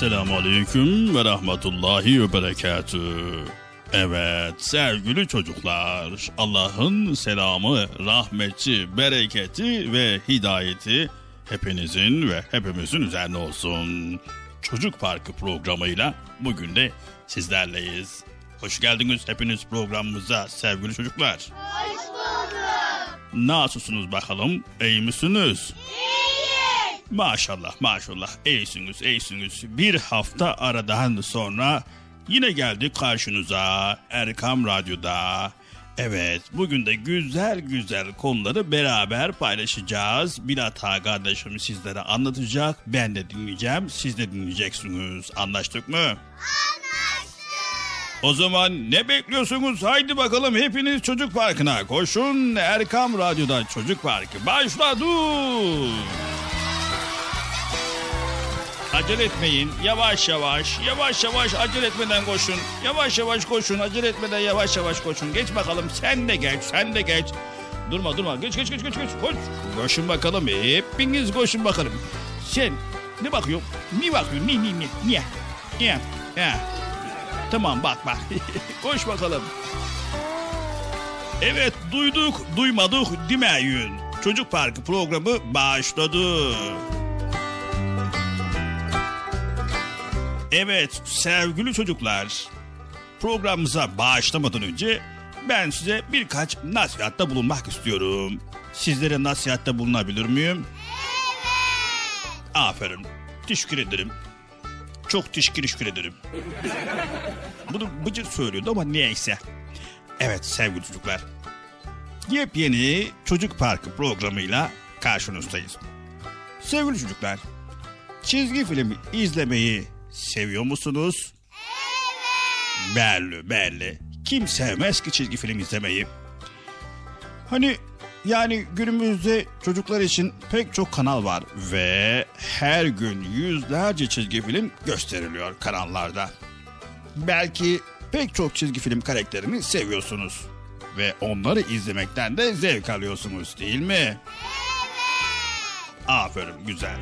Esselamu Aleyküm ve Rahmetullahi ve Berekatü. Evet sevgili çocuklar Allah'ın selamı, rahmeti, bereketi ve hidayeti hepinizin ve hepimizin üzerine olsun. Çocuk Parkı programıyla bugün de sizlerleyiz. Hoş geldiniz hepiniz programımıza sevgili çocuklar. Hoş bulduk. Nasılsınız bakalım? İyi misiniz? İyiyiz. Maşallah maşallah iyisiniz iyisiniz. Bir hafta aradan sonra yine geldik karşınıza Erkam Radyo'da. Evet bugün de güzel güzel konuları beraber paylaşacağız. Bilata kardeşim sizlere anlatacak. Ben de dinleyeceğim siz de dinleyeceksiniz. Anlaştık mı? Anlaştık. O zaman ne bekliyorsunuz? Haydi bakalım hepiniz çocuk parkına koşun. Erkam Radyo'da çocuk parkı başladı. Acele etmeyin. Yavaş yavaş, yavaş yavaş acele etmeden koşun. Yavaş yavaş koşun, acele etmeden yavaş yavaş koşun. Geç bakalım sen de geç, sen de geç. Durma durma, geç geç geç geç geç. Koş. Koşun bakalım, hepiniz koşun bakalım. Sen ne bakıyorsun? Ne bakıyorsun? Ni ni ni? Niye? Niye? Ya. Tamam bak bak. Koş bakalım. Evet duyduk duymadık demeyin. Çocuk Parkı programı başladı. Evet sevgili çocuklar programımıza başlamadan önce ben size birkaç nasihatta bulunmak istiyorum. Sizlere nasihatta bulunabilir miyim? Evet. Aferin. Teşekkür ederim. Çok teşekkür ederim. Bunu Bıcır söylüyordu ama neyse. Evet sevgili çocuklar. Yepyeni Çocuk Parkı programıyla karşınızdayız. Sevgili çocuklar, çizgi filmi izlemeyi seviyor musunuz? Evet. Belli belli. Kim sevmez ki çizgi film izlemeyi? Hani yani günümüzde çocuklar için pek çok kanal var ve her gün yüzlerce çizgi film gösteriliyor kanallarda. Belki pek çok çizgi film karakterini seviyorsunuz ve onları izlemekten de zevk alıyorsunuz değil mi? Evet. Aferin güzel.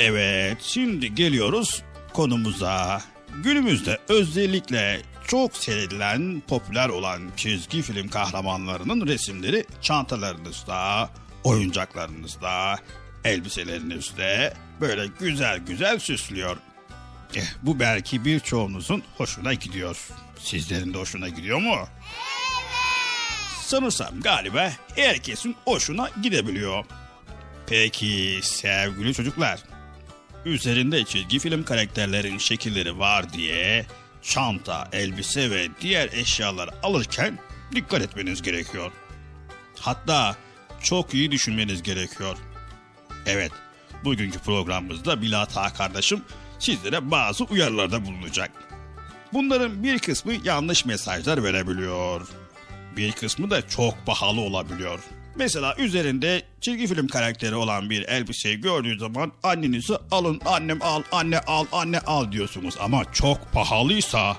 Evet şimdi geliyoruz konumuza. Günümüzde özellikle çok seyredilen, popüler olan çizgi film kahramanlarının resimleri çantalarınızda, oyuncaklarınızda, elbiselerinizde böyle güzel güzel süslüyor. Eh, bu belki birçoğunuzun hoşuna gidiyor. Sizlerin de hoşuna gidiyor mu? Sanırsam galiba herkesin hoşuna gidebiliyor. Peki sevgili çocuklar, üzerinde çizgi film karakterlerin şekilleri var diye çanta, elbise ve diğer eşyalar alırken dikkat etmeniz gerekiyor. Hatta çok iyi düşünmeniz gerekiyor. Evet, bugünkü programımızda Bilata kardeşim sizlere bazı uyarılarda bulunacak. Bunların bir kısmı yanlış mesajlar verebiliyor. Bir kısmı da çok pahalı olabiliyor. Mesela üzerinde çizgi film karakteri olan bir elbiseyi gördüğü zaman annenizi alın annem al anne al anne al diyorsunuz. Ama çok pahalıysa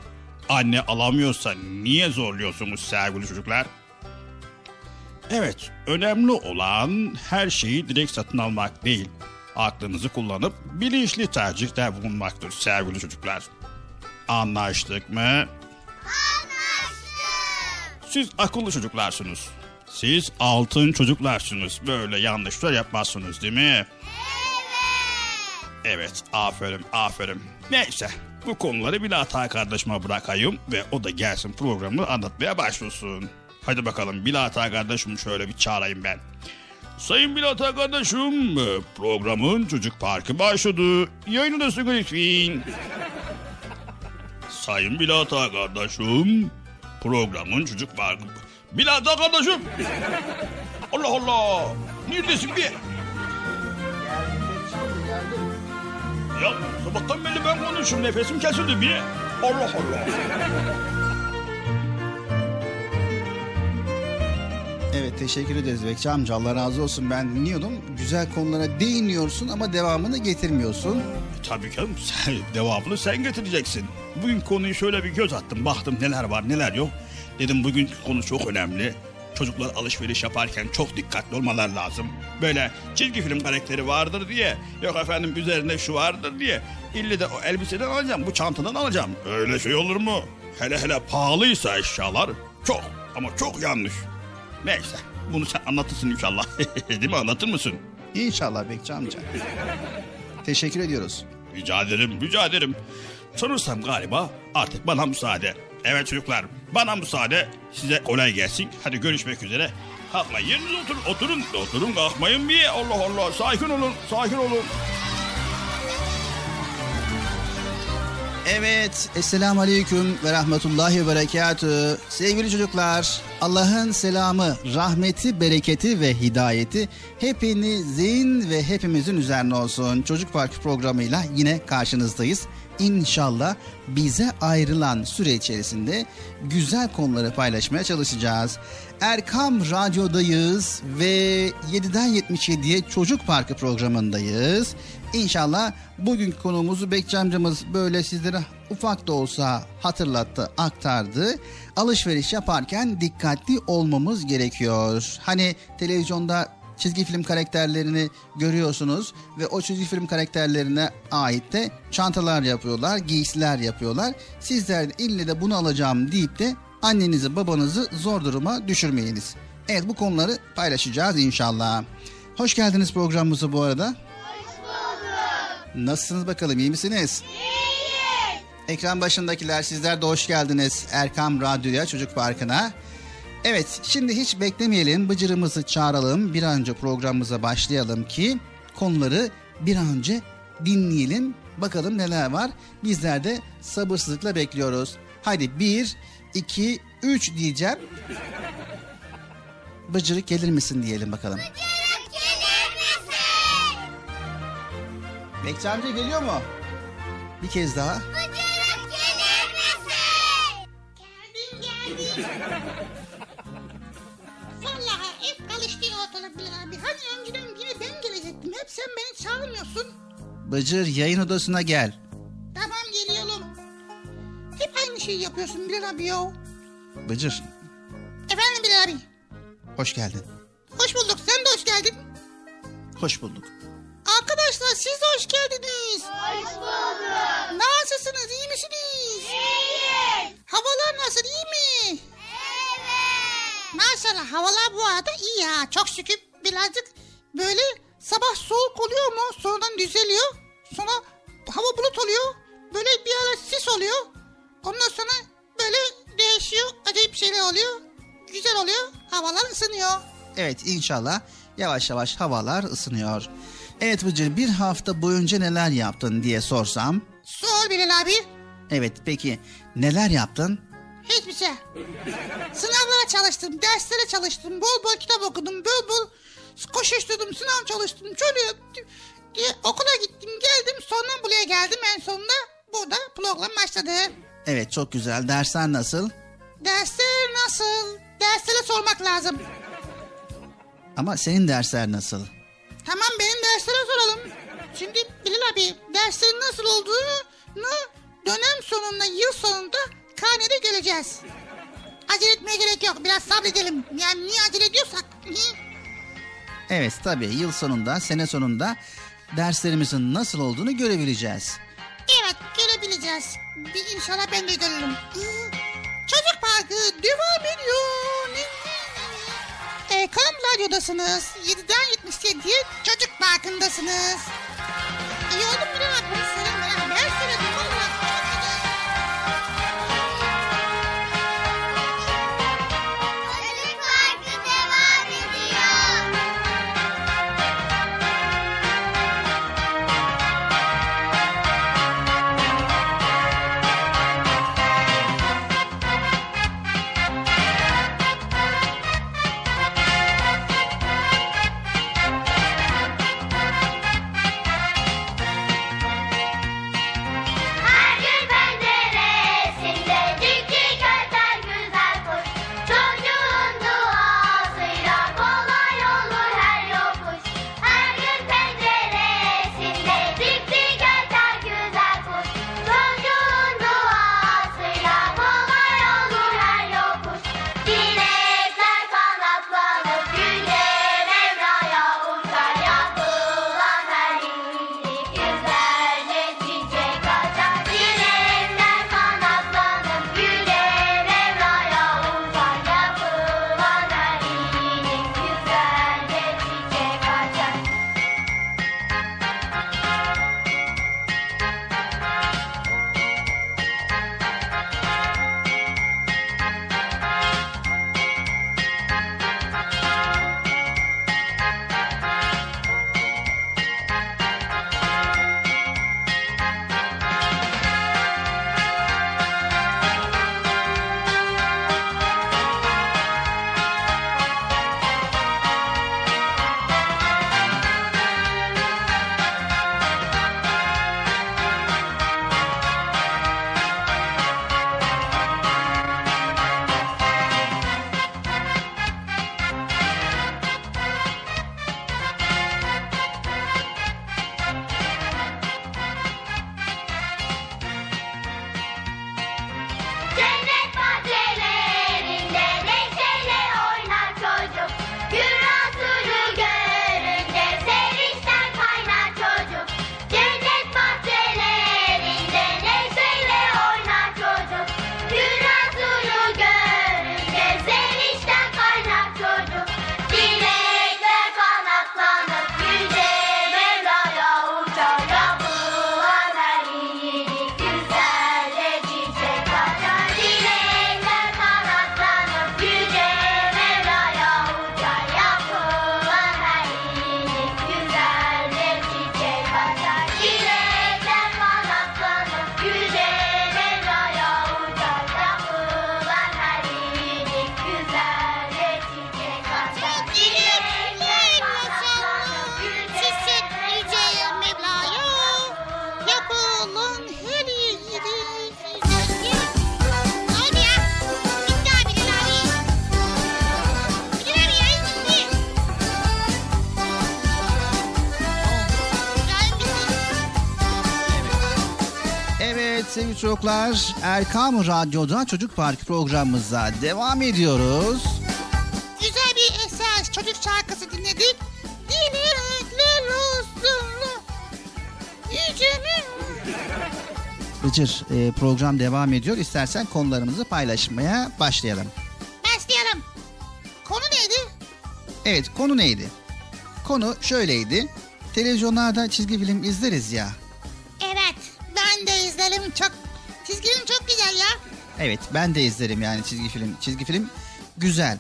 anne alamıyorsa niye zorluyorsunuz sevgili çocuklar? Evet önemli olan her şeyi direkt satın almak değil. Aklınızı kullanıp bilinçli tercihte bulunmaktır sevgili çocuklar. Anlaştık mı? Anlaştık. Siz akıllı çocuklarsınız. Siz altın çocuklarsınız. Böyle yanlışlar yapmazsınız değil mi? Evet. Evet, aferin, aferin. Neyse, bu konuları bir hata kardeşime bırakayım ve o da gelsin programı anlatmaya başlasın. Hadi bakalım Bilata kardeşim şöyle bir çağırayım ben. Sayın Bilata kardeşim, programın çocuk parkı başladı. Yayınındasın lütfen. Sayın Bilata kardeşim, programın çocuk parkı... Bilata kardeşim! Allah Allah! Neredesin bir? Ya sabahtan beri ben konuşuyorum nefesim kesildi bir. Allah Allah. Evet teşekkür ederiz Bekçi amca Allah razı olsun ben dinliyordum. Güzel konulara değiniyorsun ama devamını getirmiyorsun. Tabii canım sen, devamını sen getireceksin. Bugün konuyu şöyle bir göz attım. Baktım neler var neler yok. Dedim bugün konu çok önemli. Çocuklar alışveriş yaparken çok dikkatli olmalar lazım. Böyle çizgi film karakteri vardır diye. Yok efendim üzerinde şu vardır diye. İlle de o elbiseden alacağım bu çantadan alacağım. Öyle şey olur mu? Hele hele pahalıysa eşyalar çok ama çok yanlış. Neyse bunu sen anlatırsın inşallah. Değil mi anlatır mısın? İnşallah Bekçi amca. Teşekkür ediyoruz. Rica ederim, rica ederim. Sanırsam galiba artık bana müsaade. Evet çocuklar, bana müsaade. Size kolay gelsin. Hadi görüşmek üzere. Kalkmayın, yerinize oturun, oturun. Oturun, kalkmayın bir. Allah Allah, sakin olun, sakin olun. Evet, Esselamu Aleyküm ve Rahmetullahi ve Berekatü. Sevgili çocuklar, Allah'ın selamı, rahmeti, bereketi ve hidayeti hepinizin ve hepimizin üzerine olsun. Çocuk Parkı programıyla yine karşınızdayız. İnşallah bize ayrılan süre içerisinde güzel konuları paylaşmaya çalışacağız. Erkam Radyo'dayız ve 7'den 77'ye Çocuk Parkı programındayız. İnşallah bugün konumuzu Bekçi amcamız böyle sizlere ufak da olsa hatırlattı, aktardı. Alışveriş yaparken dikkatli olmamız gerekiyor. Hani televizyonda çizgi film karakterlerini görüyorsunuz ve o çizgi film karakterlerine ait de çantalar yapıyorlar, giysiler yapıyorlar. Sizler de ille de bunu alacağım deyip de annenizi babanızı zor duruma düşürmeyiniz. Evet bu konuları paylaşacağız inşallah. Hoş geldiniz programımıza bu arada. Hoş bulduk. Nasılsınız bakalım iyi misiniz? İyiyiz. Ekran başındakiler sizler de hoş geldiniz Erkam Radyo'ya Çocuk Parkı'na. Evet şimdi hiç beklemeyelim bıcırımızı çağıralım bir an önce programımıza başlayalım ki konuları bir an önce dinleyelim bakalım neler var. Bizler de sabırsızlıkla bekliyoruz. Haydi bir, iki, üç diyeceğim. Bıcırık gelir misin diyelim bakalım. Bıcırık gelir misin? Bekçi amca geliyor mu? Bir kez daha. Bıcırık gelir misin? Geldim geldim. Hep karıştı ortalık Bilal abi. Hani önceden yine ben gelecektim. Hep sen beni çağırmıyorsun. Bıcır yayın odasına gel. Tamam geliyorum. Hep aynı şeyi yapıyorsun Bilal abi ya. Bıcır Efendim Bilal abi. hoş geldin. Hoş bulduk. Sen de hoş geldin. Hoş bulduk. Arkadaşlar siz de hoş geldiniz. Hoş bulduk. Nasılsınız? iyi misiniz? İyiyiz. Havalar nasıl? iyi mi? Maşallah havalar bu arada iyi ya. Çok şükür birazcık böyle sabah soğuk oluyor mu? Sonradan düzeliyor. Sonra hava bulut oluyor. Böyle bir ara sis oluyor. Ondan sonra böyle değişiyor. Acayip şeyler oluyor. Güzel oluyor. Havalar ısınıyor. Evet inşallah yavaş yavaş havalar ısınıyor. Evet Bıcır bir hafta boyunca neler yaptın diye sorsam. Sor Bilal abi. Evet peki neler yaptın? Hiçbir şey. Sınavlara çalıştım, derslere çalıştım, bol bol kitap okudum, bol bol koşuşturdum, sınav çalıştım, şöyle yaptım. diye okula gittim, geldim, sonra buraya geldim. En sonunda burada program başladı. Evet çok güzel dersler nasıl? Dersler nasıl? Derslere sormak lazım. Ama senin dersler nasıl? Tamam benim derslere soralım. Şimdi Bilal abi derslerin nasıl olduğunu dönem sonunda, yıl sonunda karnede göreceğiz. Acele etmeye gerek yok. Biraz sabredelim. Yani niye acele ediyorsak? Evet tabii yıl sonunda sene sonunda derslerimizin nasıl olduğunu görebileceğiz. Evet görebileceğiz. Bir inşallah ben de görürüm. Çocuk Parkı devam ediyor. Ekran Radyo'dasınız. 7'den 77'ye Çocuk Parkı'ndasınız. İyi oldu mu Evet çocuklar Erkam Radyo'da Çocuk Park programımıza devam ediyoruz. Güzel bir eser çocuk şarkısı dinledik. Dilekler olsun. Bıcır e, program devam ediyor. İstersen konularımızı paylaşmaya başlayalım. Başlayalım. Konu neydi? Evet konu neydi? Konu şöyleydi. Televizyonlarda çizgi film izleriz ya. Evet ben de izlerim yani çizgi film. Çizgi film güzel.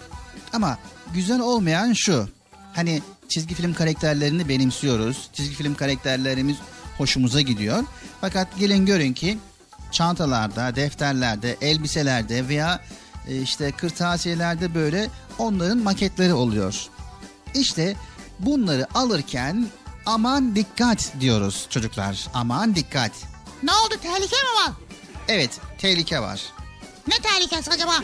Ama güzel olmayan şu. Hani çizgi film karakterlerini benimsiyoruz. Çizgi film karakterlerimiz hoşumuza gidiyor. Fakat gelin görün ki çantalarda, defterlerde, elbiselerde veya e, işte kırtasiyelerde böyle onların maketleri oluyor. İşte bunları alırken aman dikkat diyoruz çocuklar. Aman dikkat. Ne oldu tehlike mi var? Evet tehlike var. Ne tehlikesi acaba?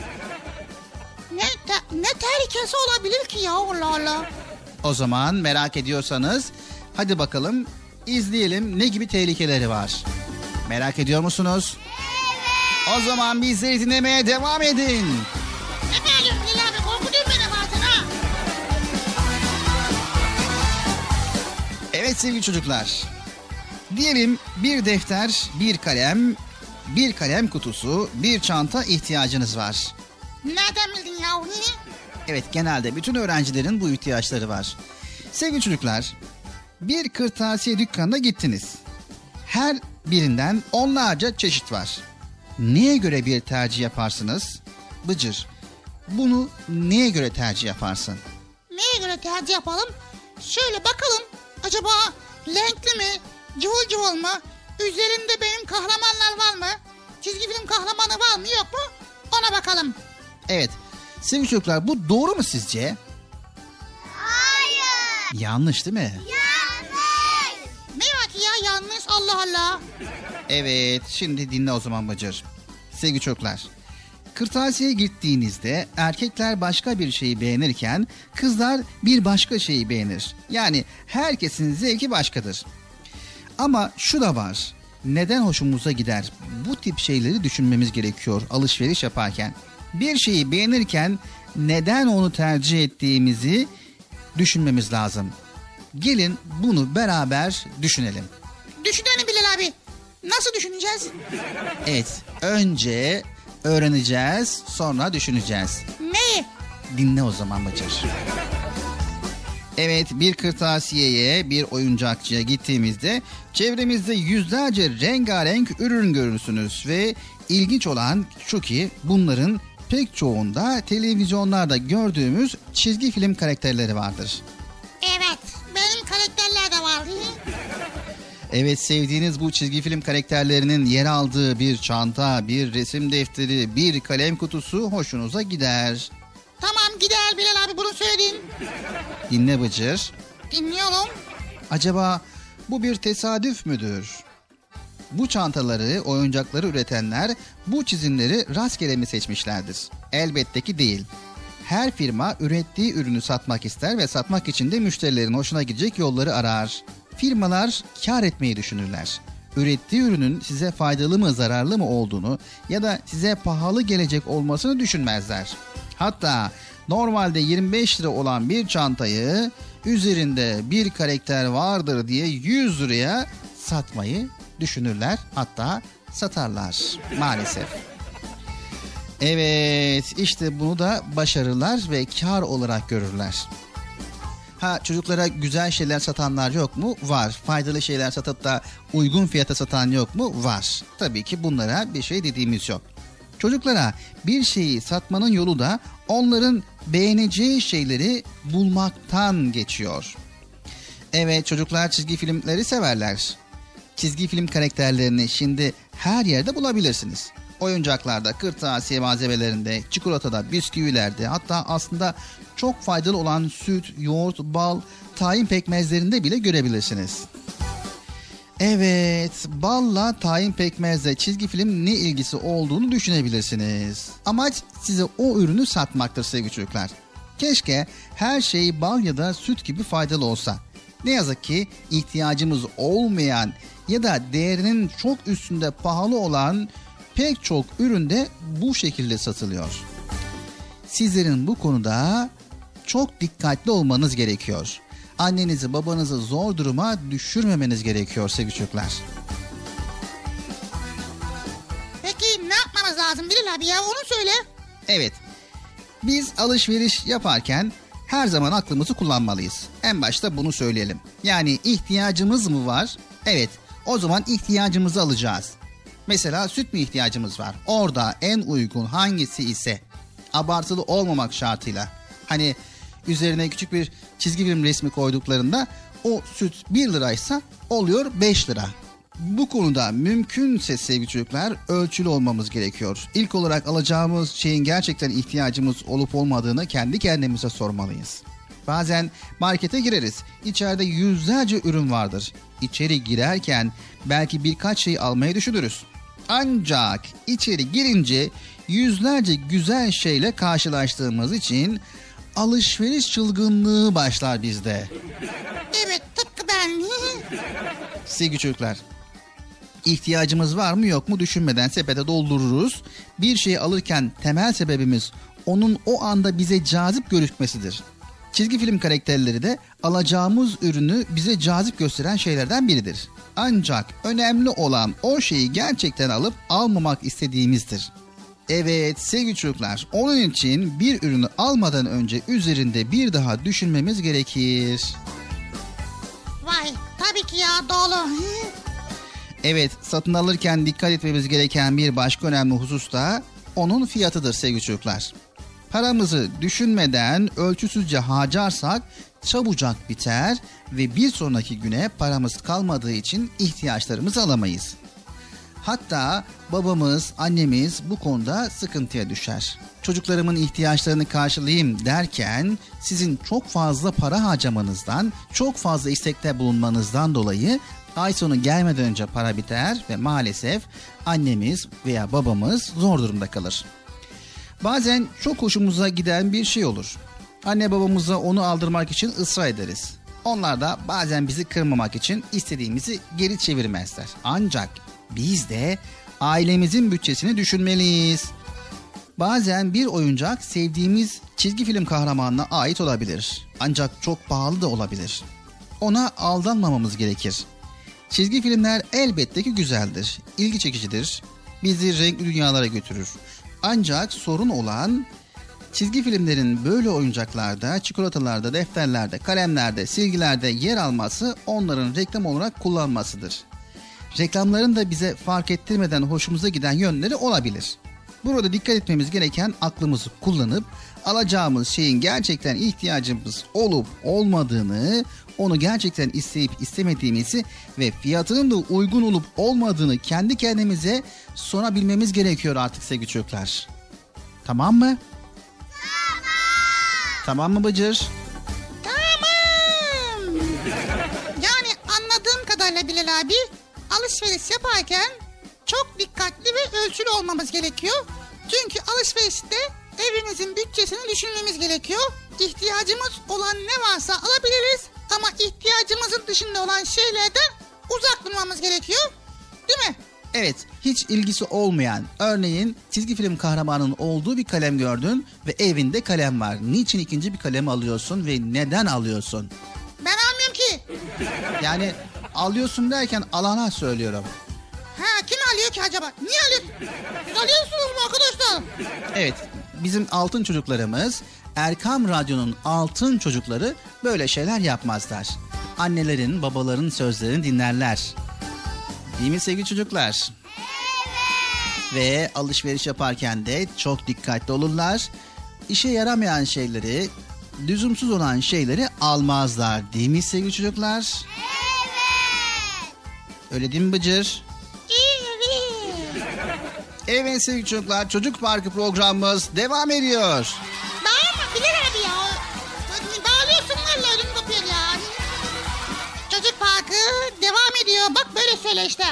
Ne, te- ne tehlikesi olabilir ki ya Allah Allah. O zaman merak ediyorsanız hadi bakalım izleyelim ne gibi tehlikeleri var. Merak ediyor musunuz? O zaman bizleri dinlemeye devam edin. Diyorsun Bilal abi korkutuyorsun beni bazen ha. Evet sevgili çocuklar. Diyelim bir defter, bir kalem, bir kalem kutusu, bir çanta ihtiyacınız var. Nereden bildin ya? Evet genelde bütün öğrencilerin bu ihtiyaçları var. Sevgili çocuklar, bir kırtasiye dükkanına gittiniz. Her birinden onlarca çeşit var. Neye göre bir tercih yaparsınız? Bıcır. Bunu neye göre tercih yaparsın? Neye göre tercih yapalım? Şöyle bakalım. Acaba renkli mi? Cıvıl cıvıl mı? Üzerinde benim kahramanlar var mı? Çizgi film kahramanı var mı yok mu? Ona bakalım. Evet. Sevgili çocuklar bu doğru mu sizce? Hayır. Yanlış değil mi? Yanlış. Ne var ki ya yanlış Allah Allah. Evet, şimdi dinle o zaman Bacır. Sevgili çocuklar, kırtasiyeye gittiğinizde erkekler başka bir şeyi beğenirken kızlar bir başka şeyi beğenir. Yani herkesin zevki başkadır. Ama şu da var. Neden hoşumuza gider? Bu tip şeyleri düşünmemiz gerekiyor alışveriş yaparken. Bir şeyi beğenirken neden onu tercih ettiğimizi düşünmemiz lazım. Gelin bunu beraber düşünelim. Düşünelim Bilal abi. Nasıl düşüneceğiz? Evet, önce öğreneceğiz, sonra düşüneceğiz. Neyi? Dinle o zaman Bacır. Evet, bir kırtasiyeye, bir oyuncakçıya gittiğimizde çevremizde yüzlerce rengarenk ürün görürsünüz ve ilginç olan şu ki bunların pek çoğunda televizyonlarda gördüğümüz çizgi film karakterleri vardır. Evet. Benim karakterler de var. Evet sevdiğiniz bu çizgi film karakterlerinin yer aldığı bir çanta, bir resim defteri, bir kalem kutusu hoşunuza gider. Tamam gider Bilal abi bunu söyledin. Dinle Bıcır. Dinliyorum. Acaba bu bir tesadüf müdür? Bu çantaları, oyuncakları üretenler bu çizimleri rastgele mi seçmişlerdir? Elbette ki değil. Her firma ürettiği ürünü satmak ister ve satmak için de müşterilerin hoşuna gidecek yolları arar. Firmalar kar etmeyi düşünürler. Ürettiği ürünün size faydalı mı zararlı mı olduğunu ya da size pahalı gelecek olmasını düşünmezler. Hatta normalde 25 lira olan bir çantayı üzerinde bir karakter vardır diye 100 liraya satmayı düşünürler. Hatta satarlar maalesef. Evet işte bunu da başarılar ve kar olarak görürler. Ha çocuklara güzel şeyler satanlar yok mu? Var. Faydalı şeyler satıp da uygun fiyata satan yok mu? Var. Tabii ki bunlara bir şey dediğimiz yok. Çocuklara bir şeyi satmanın yolu da onların beğeneceği şeyleri bulmaktan geçiyor. Evet çocuklar çizgi filmleri severler. Çizgi film karakterlerini şimdi her yerde bulabilirsiniz. Oyuncaklarda, kırtasiye malzemelerinde, çikolatada, bisküvilerde hatta aslında çok faydalı olan süt, yoğurt, bal, tahin pekmezlerinde bile görebilirsiniz. Evet, balla tahin pekmezle çizgi film ne ilgisi olduğunu düşünebilirsiniz. Amaç size o ürünü satmaktır sevgili çocuklar. Keşke her şey bal ya da süt gibi faydalı olsa. Ne yazık ki ihtiyacımız olmayan ya da değerinin çok üstünde pahalı olan pek çok üründe bu şekilde satılıyor. Sizlerin bu konuda çok dikkatli olmanız gerekiyor. Annenizi babanızı zor duruma düşürmemeniz gerekiyor sevgili çocuklar. Peki ne yapmamız lazım Bilal abi ya onu söyle. Evet. Biz alışveriş yaparken her zaman aklımızı kullanmalıyız. En başta bunu söyleyelim. Yani ihtiyacımız mı var? Evet. O zaman ihtiyacımızı alacağız. Mesela süt mü ihtiyacımız var? Orada en uygun hangisi ise abartılı olmamak şartıyla. Hani üzerine küçük bir çizgi film resmi koyduklarında o süt 1 liraysa oluyor 5 lira. Bu konuda mümkünse sevgili çocuklar ölçülü olmamız gerekiyor. İlk olarak alacağımız şeyin gerçekten ihtiyacımız olup olmadığını kendi kendimize sormalıyız. Bazen markete gireriz. İçeride yüzlerce ürün vardır. İçeri girerken belki birkaç şey almayı düşünürüz. Ancak içeri girince yüzlerce güzel şeyle karşılaştığımız için alışveriş çılgınlığı başlar bizde. Evet tıpkı ben. Sevgili çocuklar, ihtiyacımız var mı yok mu düşünmeden sepete doldururuz. Bir şeyi alırken temel sebebimiz onun o anda bize cazip gözükmesidir. Çizgi film karakterleri de alacağımız ürünü bize cazip gösteren şeylerden biridir. Ancak önemli olan o şeyi gerçekten alıp almamak istediğimizdir. Evet sevgili çocuklar onun için bir ürünü almadan önce üzerinde bir daha düşünmemiz gerekir. Vay tabii ki ya doğru. Evet satın alırken dikkat etmemiz gereken bir başka önemli husus da onun fiyatıdır sevgili çocuklar. Paramızı düşünmeden ölçüsüzce harcarsak çabucak biter ve bir sonraki güne paramız kalmadığı için ihtiyaçlarımızı alamayız. Hatta babamız, annemiz bu konuda sıkıntıya düşer. Çocuklarımın ihtiyaçlarını karşılayayım derken sizin çok fazla para harcamanızdan, çok fazla istekte bulunmanızdan dolayı ay sonu gelmeden önce para biter ve maalesef annemiz veya babamız zor durumda kalır. Bazen çok hoşumuza giden bir şey olur. Anne babamıza onu aldırmak için ısrar ederiz. Onlar da bazen bizi kırmamak için istediğimizi geri çevirmezler. Ancak biz de ailemizin bütçesini düşünmeliyiz. Bazen bir oyuncak sevdiğimiz çizgi film kahramanına ait olabilir. Ancak çok pahalı da olabilir. Ona aldanmamamız gerekir. Çizgi filmler elbette ki güzeldir, ilgi çekicidir. Bizi renkli dünyalara götürür. Ancak sorun olan çizgi filmlerin böyle oyuncaklarda, çikolatalarda, defterlerde, kalemlerde, silgilerde yer alması onların reklam olarak kullanmasıdır. Reklamların da bize fark ettirmeden hoşumuza giden yönleri olabilir. Burada dikkat etmemiz gereken aklımızı kullanıp alacağımız şeyin gerçekten ihtiyacımız olup olmadığını, onu gerçekten isteyip istemediğimizi ve fiyatının da uygun olup olmadığını kendi kendimize sorabilmemiz gerekiyor artık sevgili çocuklar. Tamam mı? Tamam. Tamam mı Bıcır? Tamam. Yani anladığım kadarıyla Bilal abi alışveriş yaparken çok dikkatli ve ölçülü olmamız gerekiyor. Çünkü alışverişte evimizin bütçesini düşünmemiz gerekiyor. İhtiyacımız olan ne varsa alabiliriz ama ihtiyacımızın dışında olan şeylerden uzak durmamız gerekiyor. Değil mi? Evet, hiç ilgisi olmayan, örneğin çizgi film kahramanının olduğu bir kalem gördün ve evinde kalem var. Niçin ikinci bir kalem alıyorsun ve neden alıyorsun? Ben almıyorum ki. Yani alıyorsun derken alana söylüyorum. Ha kim alıyor ki acaba? Niye alıyor? Siz alıyorsunuz mu arkadaşlar? Evet, bizim altın çocuklarımız Erkam Radyo'nun altın çocukları böyle şeyler yapmazlar. Annelerin, babaların sözlerini dinlerler. Değil mi sevgili çocuklar? Ve alışveriş yaparken de çok dikkatli olurlar. İşe yaramayan şeyleri, lüzumsuz olan şeyleri almazlar. Değil mi sevgili çocuklar? Öyle değil mi Bıcır? Evet. Evet sevgili çocuklar, Çocuk Parkı programımız devam ediyor. Bağırma Bilal abi ya. Bağırıyorsun valla ödüm kopuyor ya. Çocuk Parkı devam ediyor. Bak böyle söyle işte.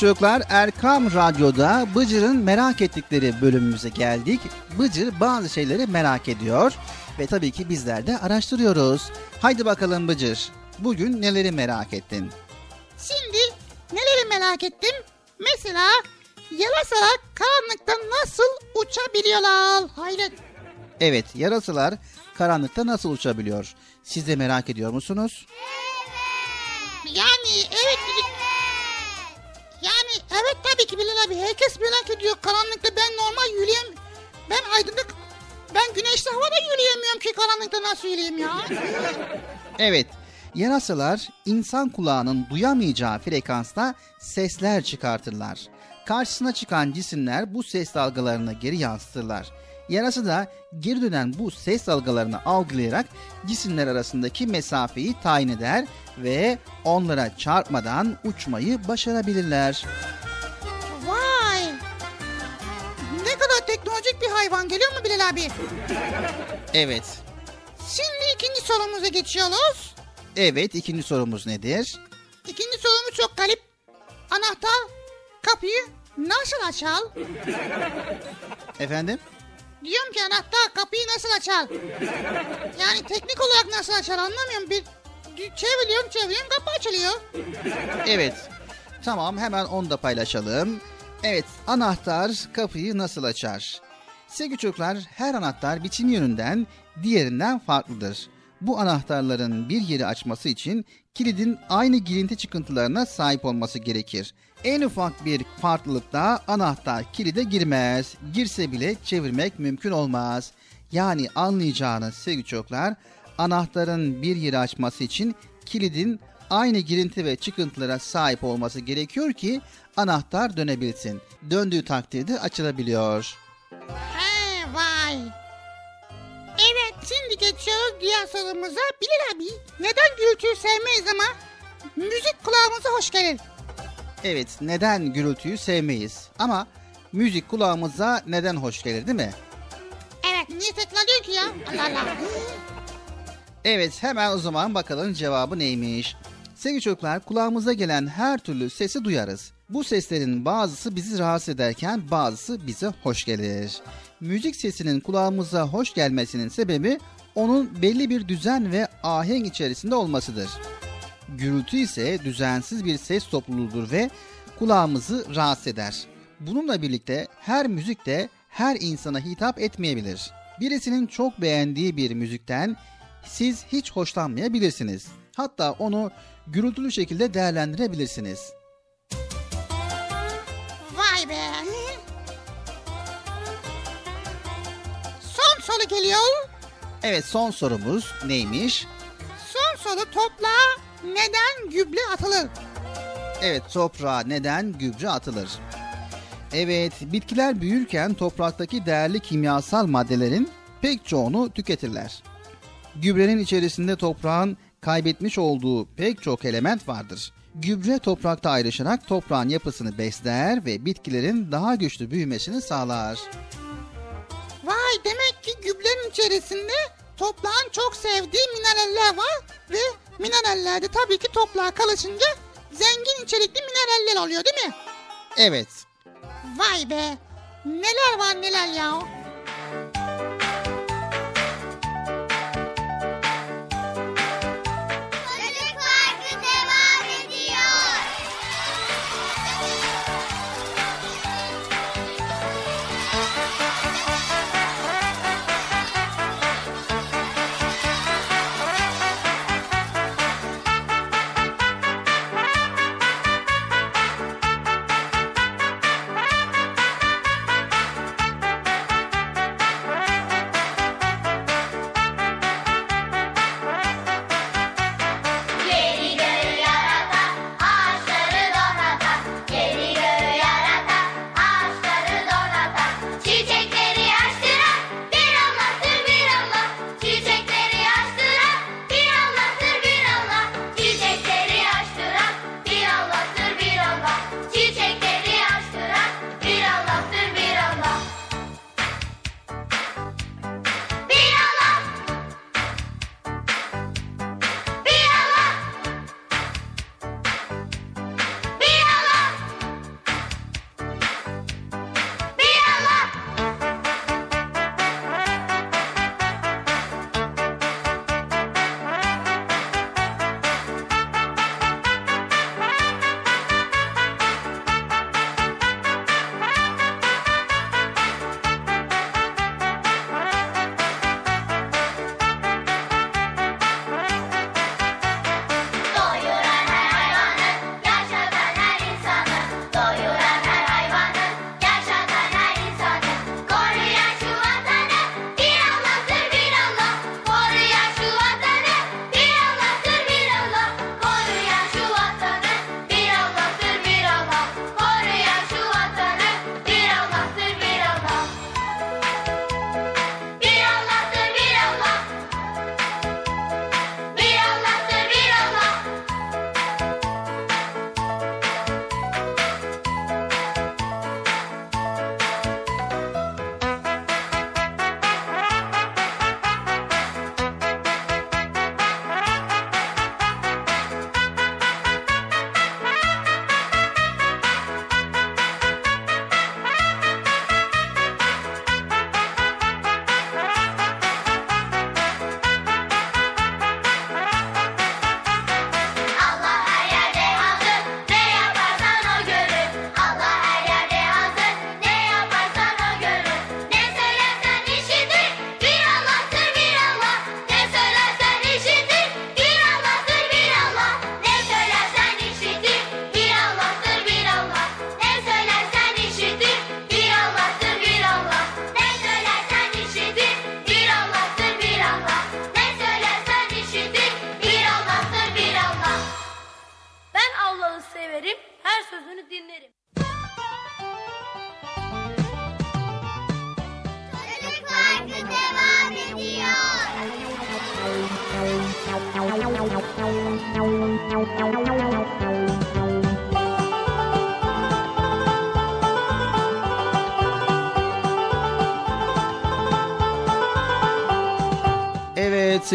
Çocuklar Erkam Radyo'da Bıcır'ın merak ettikleri bölümümüze geldik. Bıcır bazı şeyleri merak ediyor ve tabii ki bizler de araştırıyoruz. Haydi bakalım Bıcır bugün neleri merak ettin? Şimdi neleri merak ettim? Mesela yarasalar karanlıkta nasıl uçabiliyorlar? Hayret. Evet yarasalar karanlıkta nasıl uçabiliyor? Siz de merak ediyor musunuz? Yani evet dedik. Evet tabii ki Bilal abi. Herkes merak ediyor. Karanlıkta ben normal yürüyem. Ben aydınlık. Ben güneşli havada yürüyemiyorum ki karanlıkta nasıl yürüyeyim ya? Evet yarasalar insan kulağının duyamayacağı frekansta sesler çıkartırlar. Karşısına çıkan cisimler bu ses dalgalarını geri yansıtırlar. Yarasa da geri dönen bu ses dalgalarını algılayarak cisimler arasındaki mesafeyi tayin eder ve onlara çarpmadan uçmayı başarabilirler. Vay. Ne kadar teknolojik bir hayvan geliyor mu Bilal abi? Evet. Şimdi ikinci sorumuza geçiyoruz. Evet ikinci sorumuz nedir? İkinci sorumuz çok garip. Anahtar kapıyı nasıl açar? Efendim? Diyorum ki anahtar kapıyı nasıl açar? Yani teknik olarak nasıl açar anlamıyorum. Bir çeviriyorum çeviriyorum kapı açılıyor. Evet. Tamam hemen onu da paylaşalım. Evet anahtar kapıyı nasıl açar? Sevgili çocuklar her anahtar biçim yönünden diğerinden farklıdır. Bu anahtarların bir yeri açması için kilidin aynı girinti çıkıntılarına sahip olması gerekir. En ufak bir farklılıkta anahtar kilide girmez. Girse bile çevirmek mümkün olmaz. Yani anlayacağınız sevgili çocuklar anahtarın bir yeri açması için kilidin aynı girinti ve çıkıntılara sahip olması gerekiyor ki anahtar dönebilsin. Döndüğü takdirde açılabiliyor. He vay. Evet şimdi geçiyoruz diğer sorumuza. Bilal abi neden gürültüyü sevmeyiz ama müzik kulağımıza hoş gelir. Evet neden gürültüyü sevmeyiz ama müzik kulağımıza neden hoş gelir değil mi? Evet niye tekrarlıyor ki ya? Allah Allah. Evet hemen o zaman bakalım cevabı neymiş. Sevgili çocuklar kulağımıza gelen her türlü sesi duyarız. Bu seslerin bazısı bizi rahatsız ederken bazısı bize hoş gelir. Müzik sesinin kulağımıza hoş gelmesinin sebebi onun belli bir düzen ve ahenk içerisinde olmasıdır. Gürültü ise düzensiz bir ses topluluğudur ve kulağımızı rahatsız eder. Bununla birlikte her müzik de her insana hitap etmeyebilir. Birisinin çok beğendiği bir müzikten siz hiç hoşlanmayabilirsiniz. Hatta onu gürültülü şekilde değerlendirebilirsiniz. Vay be. Son soru geliyor. Evet son sorumuz neymiş? Son soru toprağa neden gübre atılır? Evet toprağa neden gübre atılır? Evet bitkiler büyürken topraktaki değerli kimyasal maddelerin pek çoğunu tüketirler. Gübrenin içerisinde toprağın kaybetmiş olduğu pek çok element vardır. Gübre toprakta ayrışarak toprağın yapısını besler ve bitkilerin daha güçlü büyümesini sağlar. Vay demek ki gübrenin içerisinde toprağın çok sevdiği mineraller var ve mineraller de tabii ki toprağa kalışınca zengin içerikli mineraller oluyor değil mi? Evet. Vay be. Neler var neler ya.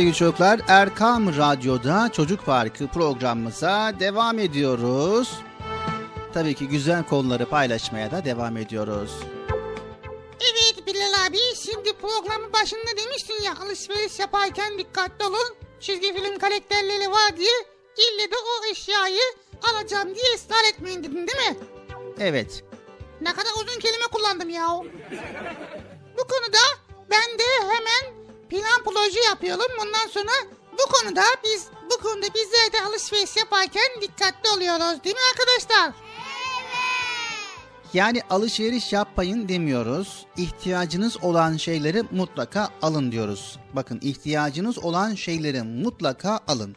Sevgili çocuklar Erkam Radyo'da Çocuk Parkı programımıza devam ediyoruz. Tabii ki güzel konuları paylaşmaya da devam ediyoruz. Evet Bilal abi şimdi programın başında demiştin ya alışveriş yaparken dikkatli olun. Çizgi film karakterleri var diye ille de o eşyayı alacağım diye ısrar etmeyin dedin değil mi? Evet Ne kadar uzun kelime kullandım ya. Bu konuda ben de hemen plan proje yapıyorum. Bundan sonra bu konuda biz bu konuda bizler de alışveriş yaparken dikkatli oluyoruz değil mi arkadaşlar? yani alışveriş yapmayın demiyoruz. İhtiyacınız olan şeyleri mutlaka alın diyoruz. Bakın ihtiyacınız olan şeyleri mutlaka alın.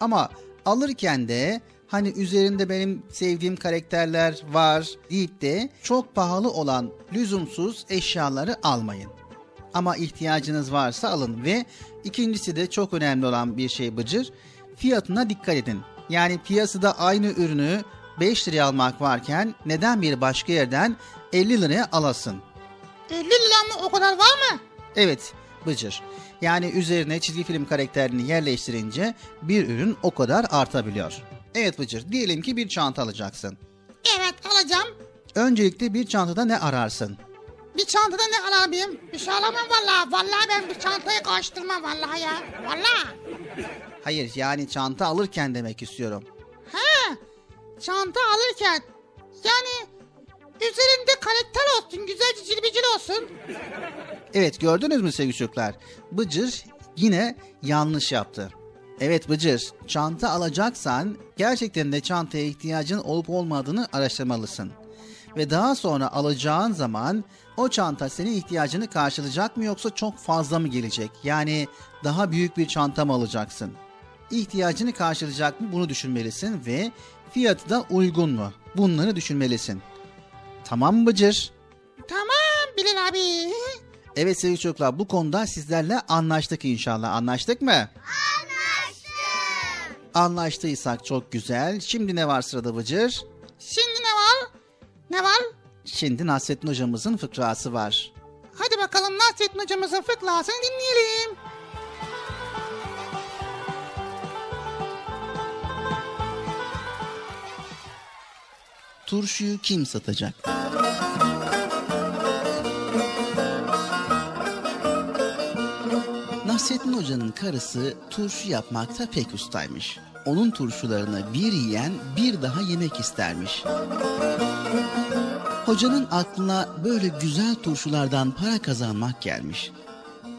Ama alırken de hani üzerinde benim sevdiğim karakterler var deyip de çok pahalı olan lüzumsuz eşyaları almayın. Ama ihtiyacınız varsa alın ve ikincisi de çok önemli olan bir şey Bıcır. Fiyatına dikkat edin. Yani piyasada aynı ürünü 5 liraya almak varken neden bir başka yerden 50 liraya alasın? 50 lira mı o kadar var mı? Evet Bıcır. Yani üzerine çizgi film karakterini yerleştirince bir ürün o kadar artabiliyor. Evet Bıcır diyelim ki bir çanta alacaksın. Evet alacağım. Öncelikle bir çantada ne ararsın? Bir çantada ne alabilirim? Bir şey alamam vallahi. Vallahi ben bir çantayı karıştırmam vallahi ya. Vallahi. Hayır yani çanta alırken demek istiyorum. He. Çanta alırken. Yani üzerinde karakter olsun. Güzelce cilbicil olsun. Evet gördünüz mü sevgili çocuklar? Bıcır yine yanlış yaptı. Evet Bıcır, çanta alacaksan gerçekten de çantaya ihtiyacın olup olmadığını araştırmalısın. Ve daha sonra alacağın zaman o çanta senin ihtiyacını karşılayacak mı yoksa çok fazla mı gelecek? Yani daha büyük bir çanta mı alacaksın? İhtiyacını karşılayacak mı bunu düşünmelisin ve fiyatı da uygun mu? Bunları düşünmelisin. Tamam mı Bıcır? Tamam Bilal abi. Evet sevgili çocuklar bu konuda sizlerle anlaştık inşallah. Anlaştık mı? Anlaştık. Anlaştıysak çok güzel. Şimdi ne var sırada Bıcır? Şimdi ne var? Ne var? Şimdi Nasrettin hocamızın fıkrası var. Hadi bakalım Nasrettin hocamızın fıkrasını dinleyelim. Turşuyu kim satacak? Nasrettin Hoca'nın karısı turşu yapmakta pek ustaymış. Onun turşularını bir yiyen bir daha yemek istermiş. Hocanın aklına böyle güzel turşulardan para kazanmak gelmiş.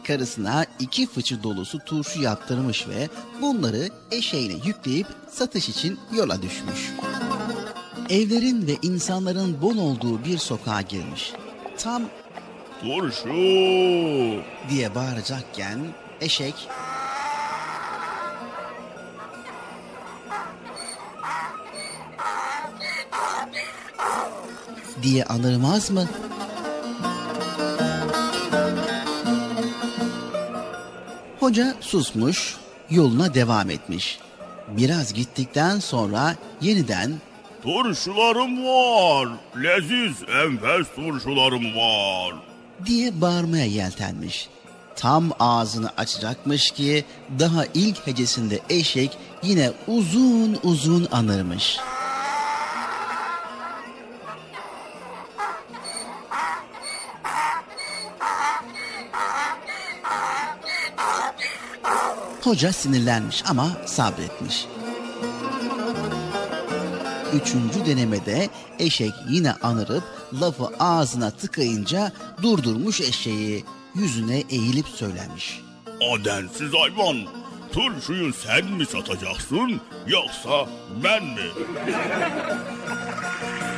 Karısına iki fıçı dolusu turşu yaptırmış ve bunları eşeğine yükleyip satış için yola düşmüş. Evlerin ve insanların bol olduğu bir sokağa girmiş. Tam Turşu. diye bağıracakken eşek diye anırmaz mı? Hoca susmuş, yoluna devam etmiş. Biraz gittikten sonra yeniden Turşularım var. Leziz enfes turşularım var. diye bağırmaya yeltenmiş. Tam ağzını açacakmış ki daha ilk hecesinde eşek yine uzun uzun anırmış. Hoca sinirlenmiş ama sabretmiş. Üçüncü denemede eşek yine anırıp lafı ağzına tıkayınca durdurmuş eşeği. Yüzüne eğilip söylemiş. Adensiz hayvan. Turşuyu sen mi satacaksın yoksa ben mi?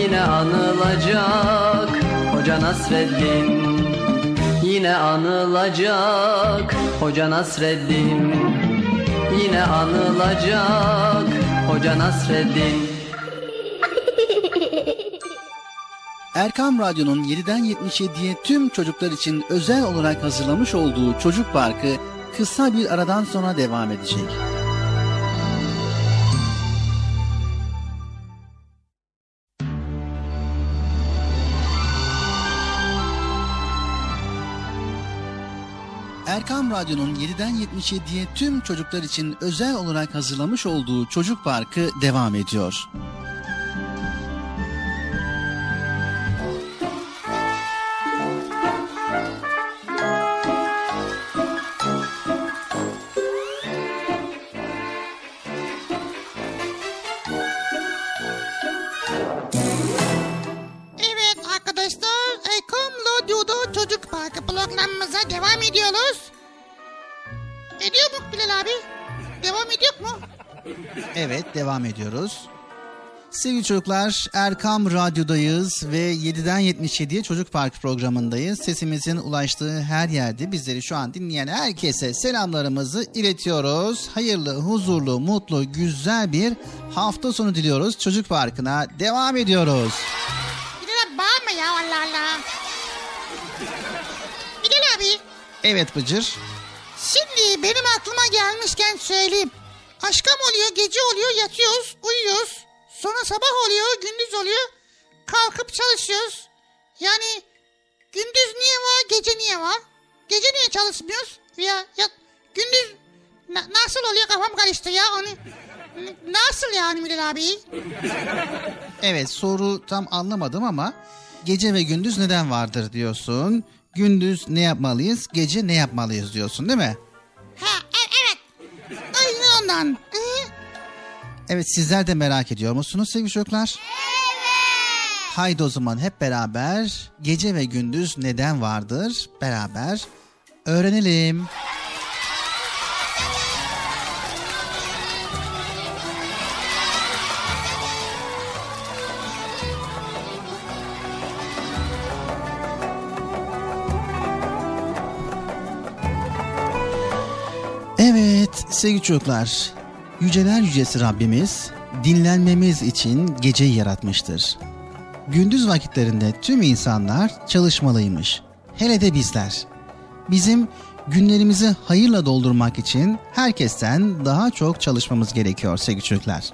Yine anılacak Hoca Nasreddin. Yine anılacak Hoca Nasreddin. Yine anılacak Hoca Nasreddin. Erkam Radyo'nun 7'den 77'ye tüm çocuklar için özel olarak hazırlamış olduğu Çocuk Parkı kısa bir aradan sonra devam edecek. Erkam Radyo'nun 7'den 77'ye tüm çocuklar için özel olarak hazırlamış olduğu Çocuk Parkı devam ediyor. Evet arkadaşlar Erkam Radyo'da Çocuk Parkı programımıza devam ediyoruz. Ediyor mu Bilal abi? Devam ediyor mu? Evet devam ediyoruz. Sevgili çocuklar Erkam Radyo'dayız ve 7'den 77'ye Çocuk Park programındayız. Sesimizin ulaştığı her yerde bizleri şu an dinleyen herkese selamlarımızı iletiyoruz. Hayırlı, huzurlu, mutlu, güzel bir hafta sonu diliyoruz. Çocuk Parkı'na devam ediyoruz. Bilal abi bağırma ya Allah Allah. Bilal abi Evet Bıcır. Şimdi benim aklıma gelmişken söyleyeyim. Aşkım oluyor gece oluyor yatıyoruz uyuyoruz. Sonra sabah oluyor gündüz oluyor. Kalkıp çalışıyoruz. Yani gündüz niye var gece niye var? Gece niye çalışmıyoruz? Ya, ya gündüz na- nasıl oluyor kafam karıştı ya onu. Nasıl yani Bilal abi? Evet soru tam anlamadım ama gece ve gündüz neden vardır diyorsun. Gündüz ne yapmalıyız, gece ne yapmalıyız diyorsun değil mi? Ha e- evet. Aynen ondan. Evet sizler de merak ediyor musunuz sevgili çocuklar? Haydi o zaman hep beraber gece ve gündüz neden vardır beraber öğrenelim. Evet sevgili çocuklar, yüceler yücesi Rabbimiz dinlenmemiz için geceyi yaratmıştır. Gündüz vakitlerinde tüm insanlar çalışmalıymış. Hele de bizler. Bizim günlerimizi hayırla doldurmak için herkesten daha çok çalışmamız gerekiyor sevgili çocuklar.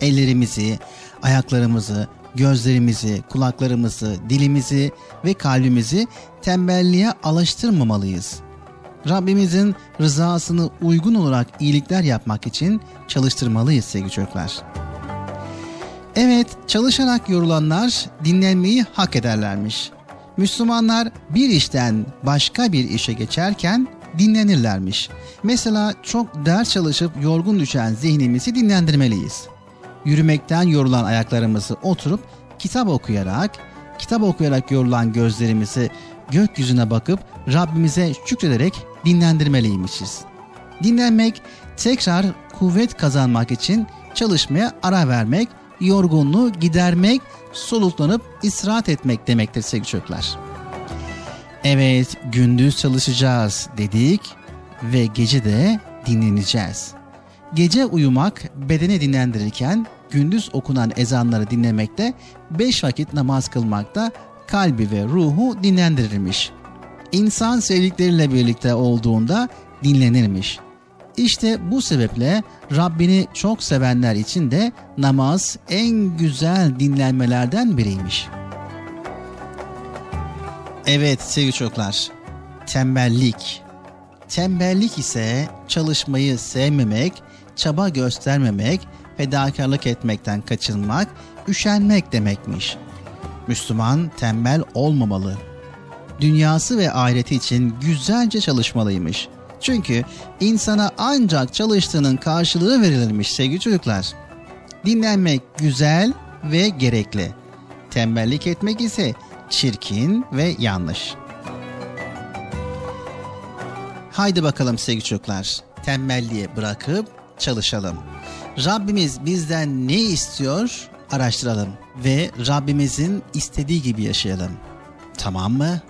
Ellerimizi, ayaklarımızı, gözlerimizi, kulaklarımızı, dilimizi ve kalbimizi tembelliğe alıştırmamalıyız. Rabbimizin rızasını uygun olarak iyilikler yapmak için çalıştırmalıyız sevgili çocuklar. Evet, çalışarak yorulanlar dinlenmeyi hak ederlermiş. Müslümanlar bir işten başka bir işe geçerken dinlenirlermiş. Mesela çok ders çalışıp yorgun düşen zihnimizi dinlendirmeliyiz. Yürümekten yorulan ayaklarımızı oturup kitap okuyarak, kitap okuyarak yorulan gözlerimizi gökyüzüne bakıp Rabbimize şükrederek dinlendirmeliymişiz. Dinlenmek, tekrar kuvvet kazanmak için çalışmaya ara vermek, yorgunluğu gidermek, soluklanıp istirahat etmek demektir sevgili çocuklar. Evet, gündüz çalışacağız dedik ve gece de dinleneceğiz. Gece uyumak bedeni dinlendirirken gündüz okunan ezanları dinlemekte, beş vakit namaz kılmakta kalbi ve ruhu dinlendirirmiş. İnsan sevdikleriyle birlikte olduğunda dinlenirmiş. İşte bu sebeple Rabbini çok sevenler için de namaz en güzel dinlenmelerden biriymiş. Evet sevgili çocuklar, tembellik. Tembellik ise çalışmayı sevmemek, çaba göstermemek, fedakarlık etmekten kaçınmak, üşenmek demekmiş. Müslüman tembel olmamalı. Dünyası ve ahireti için güzelce çalışmalıymış. Çünkü insana ancak çalıştığının karşılığı verilirmiş sevgili çocuklar. Dinlenmek güzel ve gerekli. Tembellik etmek ise çirkin ve yanlış. Haydi bakalım sevgili çocuklar. Tembelliği bırakıp çalışalım. Rabbimiz bizden ne istiyor? Araştıralım ve Rabbimizin istediği gibi yaşayalım. Tamam mı?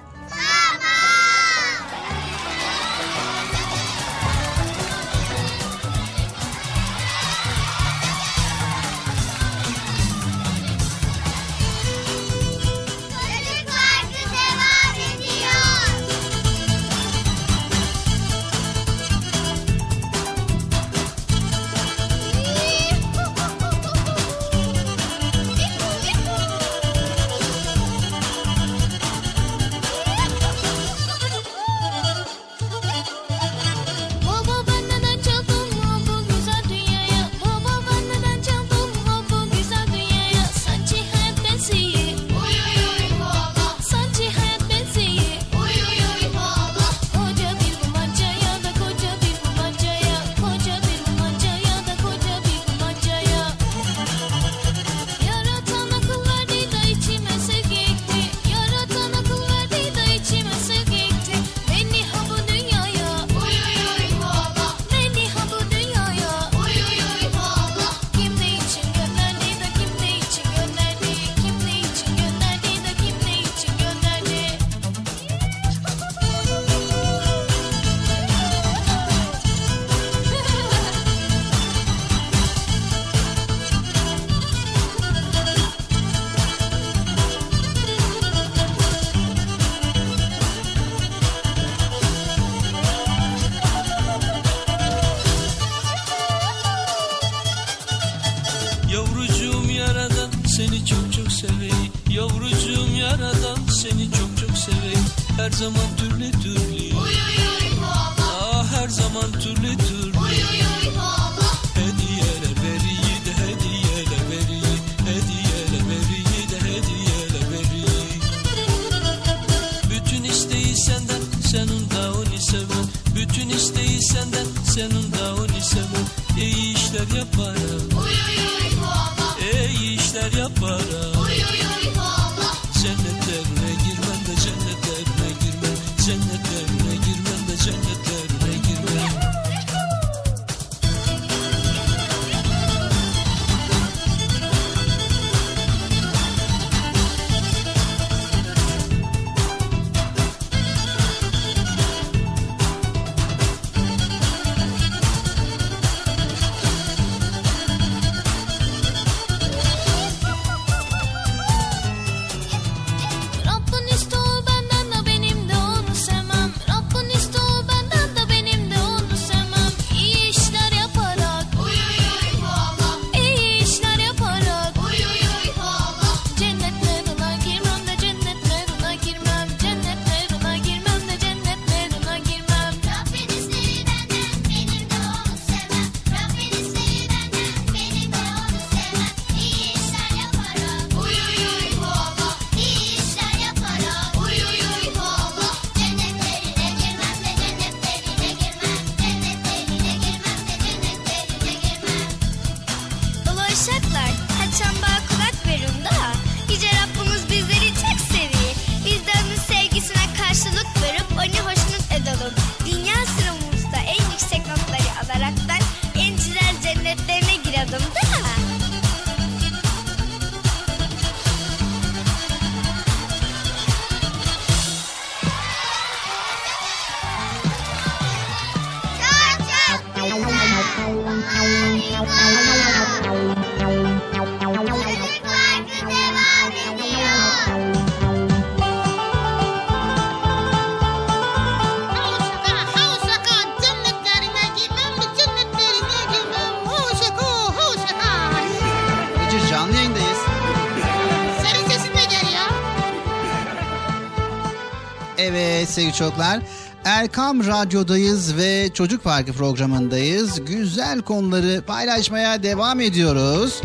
Sevgili çocuklar. Erkam Radyo'dayız ve Çocuk Parkı programındayız. Güzel konuları paylaşmaya devam ediyoruz.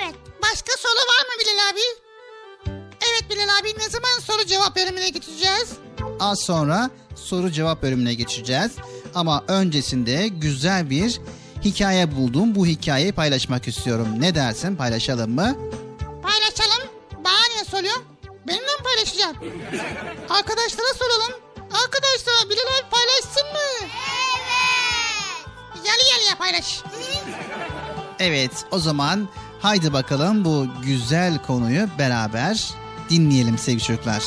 Evet, başka soru var mı Bilal abi? Evet Bilal abi, ne zaman soru cevap bölümüne geçeceğiz? Az sonra soru cevap bölümüne geçeceğiz. Ama öncesinde güzel bir hikaye buldum. Bu hikayeyi paylaşmak istiyorum. Ne dersin? Paylaşalım mı? O zaman haydi bakalım bu güzel konuyu beraber dinleyelim sevgili çocuklar.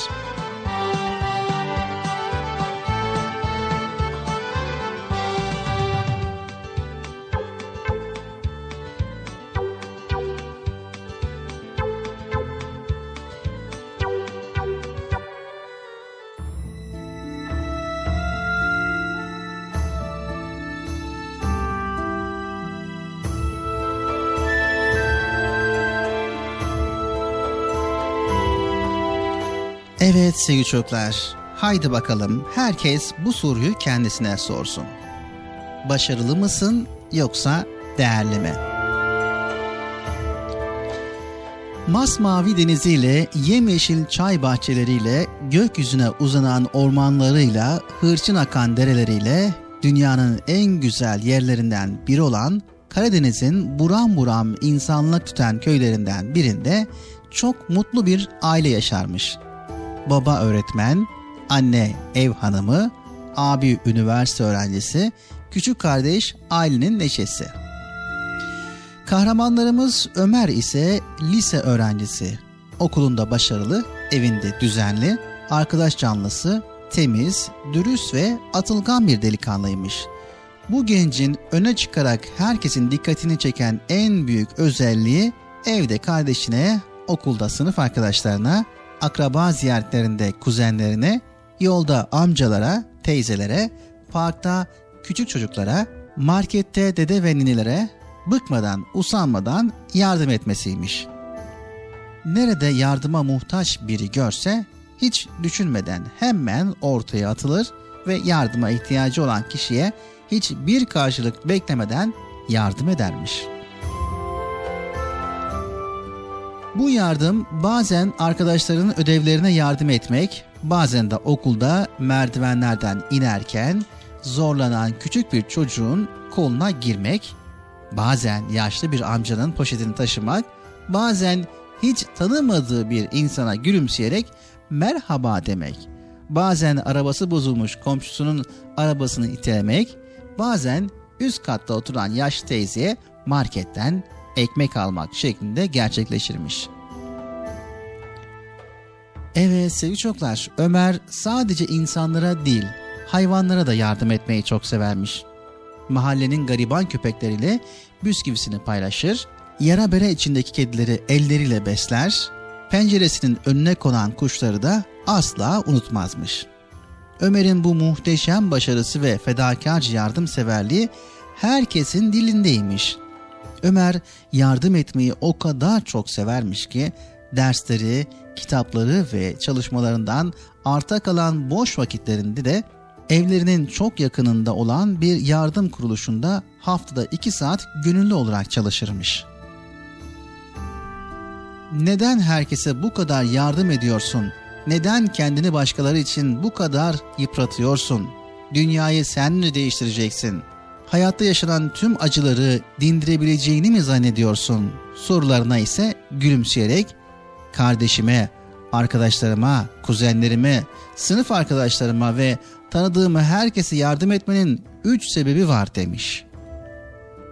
Sevgili çocuklar, haydi bakalım herkes bu soruyu kendisine sorsun. Başarılı mısın yoksa değerli mi? Masmavi deniziyle, yemyeşil çay bahçeleriyle, gökyüzüne uzanan ormanlarıyla, hırçın akan dereleriyle dünyanın en güzel yerlerinden biri olan Karadeniz'in buram buram insanlık tutan köylerinden birinde çok mutlu bir aile yaşarmış baba öğretmen, anne ev hanımı, abi üniversite öğrencisi, küçük kardeş ailenin neşesi. Kahramanlarımız Ömer ise lise öğrencisi. Okulunda başarılı, evinde düzenli, arkadaş canlısı, temiz, dürüst ve atılgan bir delikanlıymış. Bu gencin öne çıkarak herkesin dikkatini çeken en büyük özelliği evde kardeşine, okulda sınıf arkadaşlarına, akraba ziyaretlerinde kuzenlerine, yolda amcalara, teyzelere, parkta küçük çocuklara, markette dede ve ninelere bıkmadan, usanmadan yardım etmesiymiş. nerede yardıma muhtaç biri görse hiç düşünmeden hemen ortaya atılır ve yardıma ihtiyacı olan kişiye hiçbir karşılık beklemeden yardım edermiş. Bu yardım bazen arkadaşlarının ödevlerine yardım etmek, bazen de okulda merdivenlerden inerken zorlanan küçük bir çocuğun koluna girmek, bazen yaşlı bir amcanın poşetini taşımak, bazen hiç tanımadığı bir insana gülümseyerek merhaba demek, bazen arabası bozulmuş komşusunun arabasını itelemek, bazen üst katta oturan yaşlı teyzeye marketten ekmek almak şeklinde gerçekleşirmiş. Evet sevgili çocuklar, Ömer sadece insanlara değil, hayvanlara da yardım etmeyi çok severmiş. Mahallenin gariban köpekleriyle bisküvisini paylaşır, yara bere içindeki kedileri elleriyle besler, penceresinin önüne konan kuşları da asla unutmazmış. Ömer'in bu muhteşem başarısı ve fedakarca yardımseverliği herkesin dilindeymiş. Ömer yardım etmeyi o kadar çok severmiş ki dersleri, kitapları ve çalışmalarından arta kalan boş vakitlerinde de evlerinin çok yakınında olan bir yardım kuruluşunda haftada iki saat gönüllü olarak çalışırmış. Neden herkese bu kadar yardım ediyorsun? Neden kendini başkaları için bu kadar yıpratıyorsun? Dünyayı sen mi değiştireceksin? Hayatta yaşanan tüm acıları dindirebileceğini mi zannediyorsun? Sorularına ise gülümseyerek kardeşime, arkadaşlarıma, kuzenlerime, sınıf arkadaşlarıma ve tanıdığım herkese yardım etmenin üç sebebi var demiş.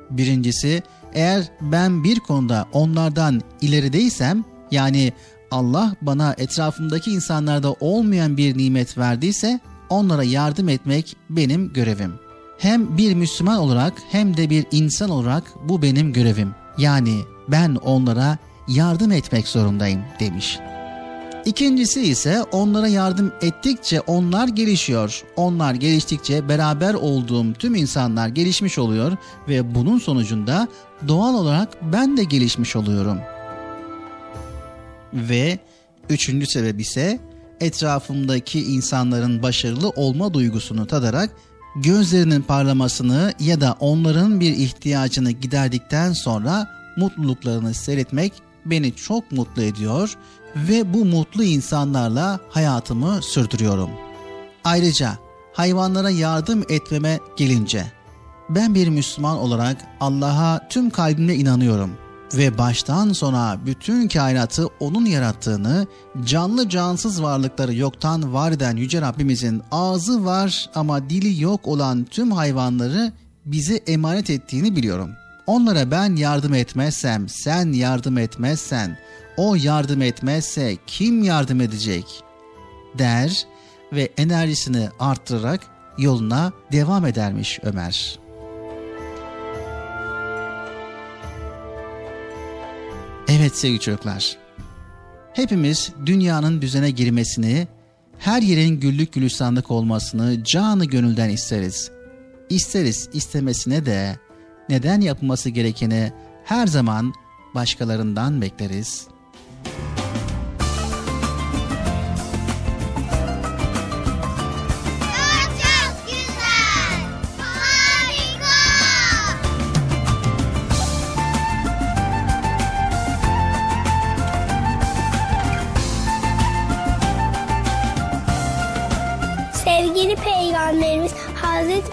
Birincisi, eğer ben bir konuda onlardan ilerideysem, yani Allah bana etrafımdaki insanlarda olmayan bir nimet verdiyse, onlara yardım etmek benim görevim. Hem bir Müslüman olarak hem de bir insan olarak bu benim görevim. Yani ben onlara yardım etmek zorundayım demiş. İkincisi ise onlara yardım ettikçe onlar gelişiyor. Onlar geliştikçe beraber olduğum tüm insanlar gelişmiş oluyor ve bunun sonucunda doğal olarak ben de gelişmiş oluyorum. Ve üçüncü sebep ise etrafımdaki insanların başarılı olma duygusunu tadarak gözlerinin parlamasını ya da onların bir ihtiyacını giderdikten sonra mutluluklarını seyretmek beni çok mutlu ediyor ve bu mutlu insanlarla hayatımı sürdürüyorum. Ayrıca hayvanlara yardım etmeme gelince ben bir Müslüman olarak Allah'a tüm kalbimle inanıyorum ve baştan sona bütün kainatı onun yarattığını, canlı cansız varlıkları yoktan var eden Yüce Rabbimizin ağzı var ama dili yok olan tüm hayvanları bize emanet ettiğini biliyorum. Onlara ben yardım etmezsem, sen yardım etmezsen, o yardım etmezse kim yardım edecek? der ve enerjisini arttırarak yoluna devam edermiş Ömer. Evet sevgili çocuklar. Hepimiz dünyanın düzene girmesini, her yerin güllük gülistanlık olmasını canı gönülden isteriz. İsteriz istemesine de neden yapılması gerekeni her zaman başkalarından bekleriz.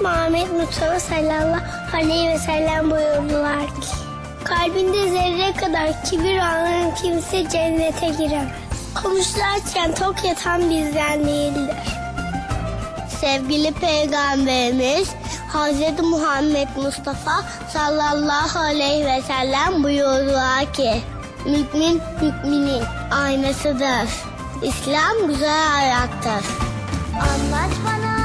Muhammed Mustafa sallallahu aleyhi ve sellem buyurdular ki Kalbinde zerre kadar kibir olan kimse cennete giremez. Konuşlarken tok yatan bizden değildir. Sevgili Peygamberimiz Hazreti Muhammed Mustafa sallallahu aleyhi ve sellem buyurdular ki Mümin müminin aynasıdır. İslam güzel ayaktır. Anlat bana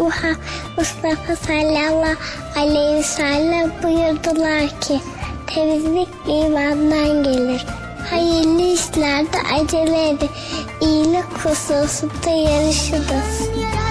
Muhammed Mustafa sallallahu aleyhi ve sellem buyurdular ki temizlik imandan gelir. Hayırlı işlerde acele edin. İyilik hususunda yarışınız.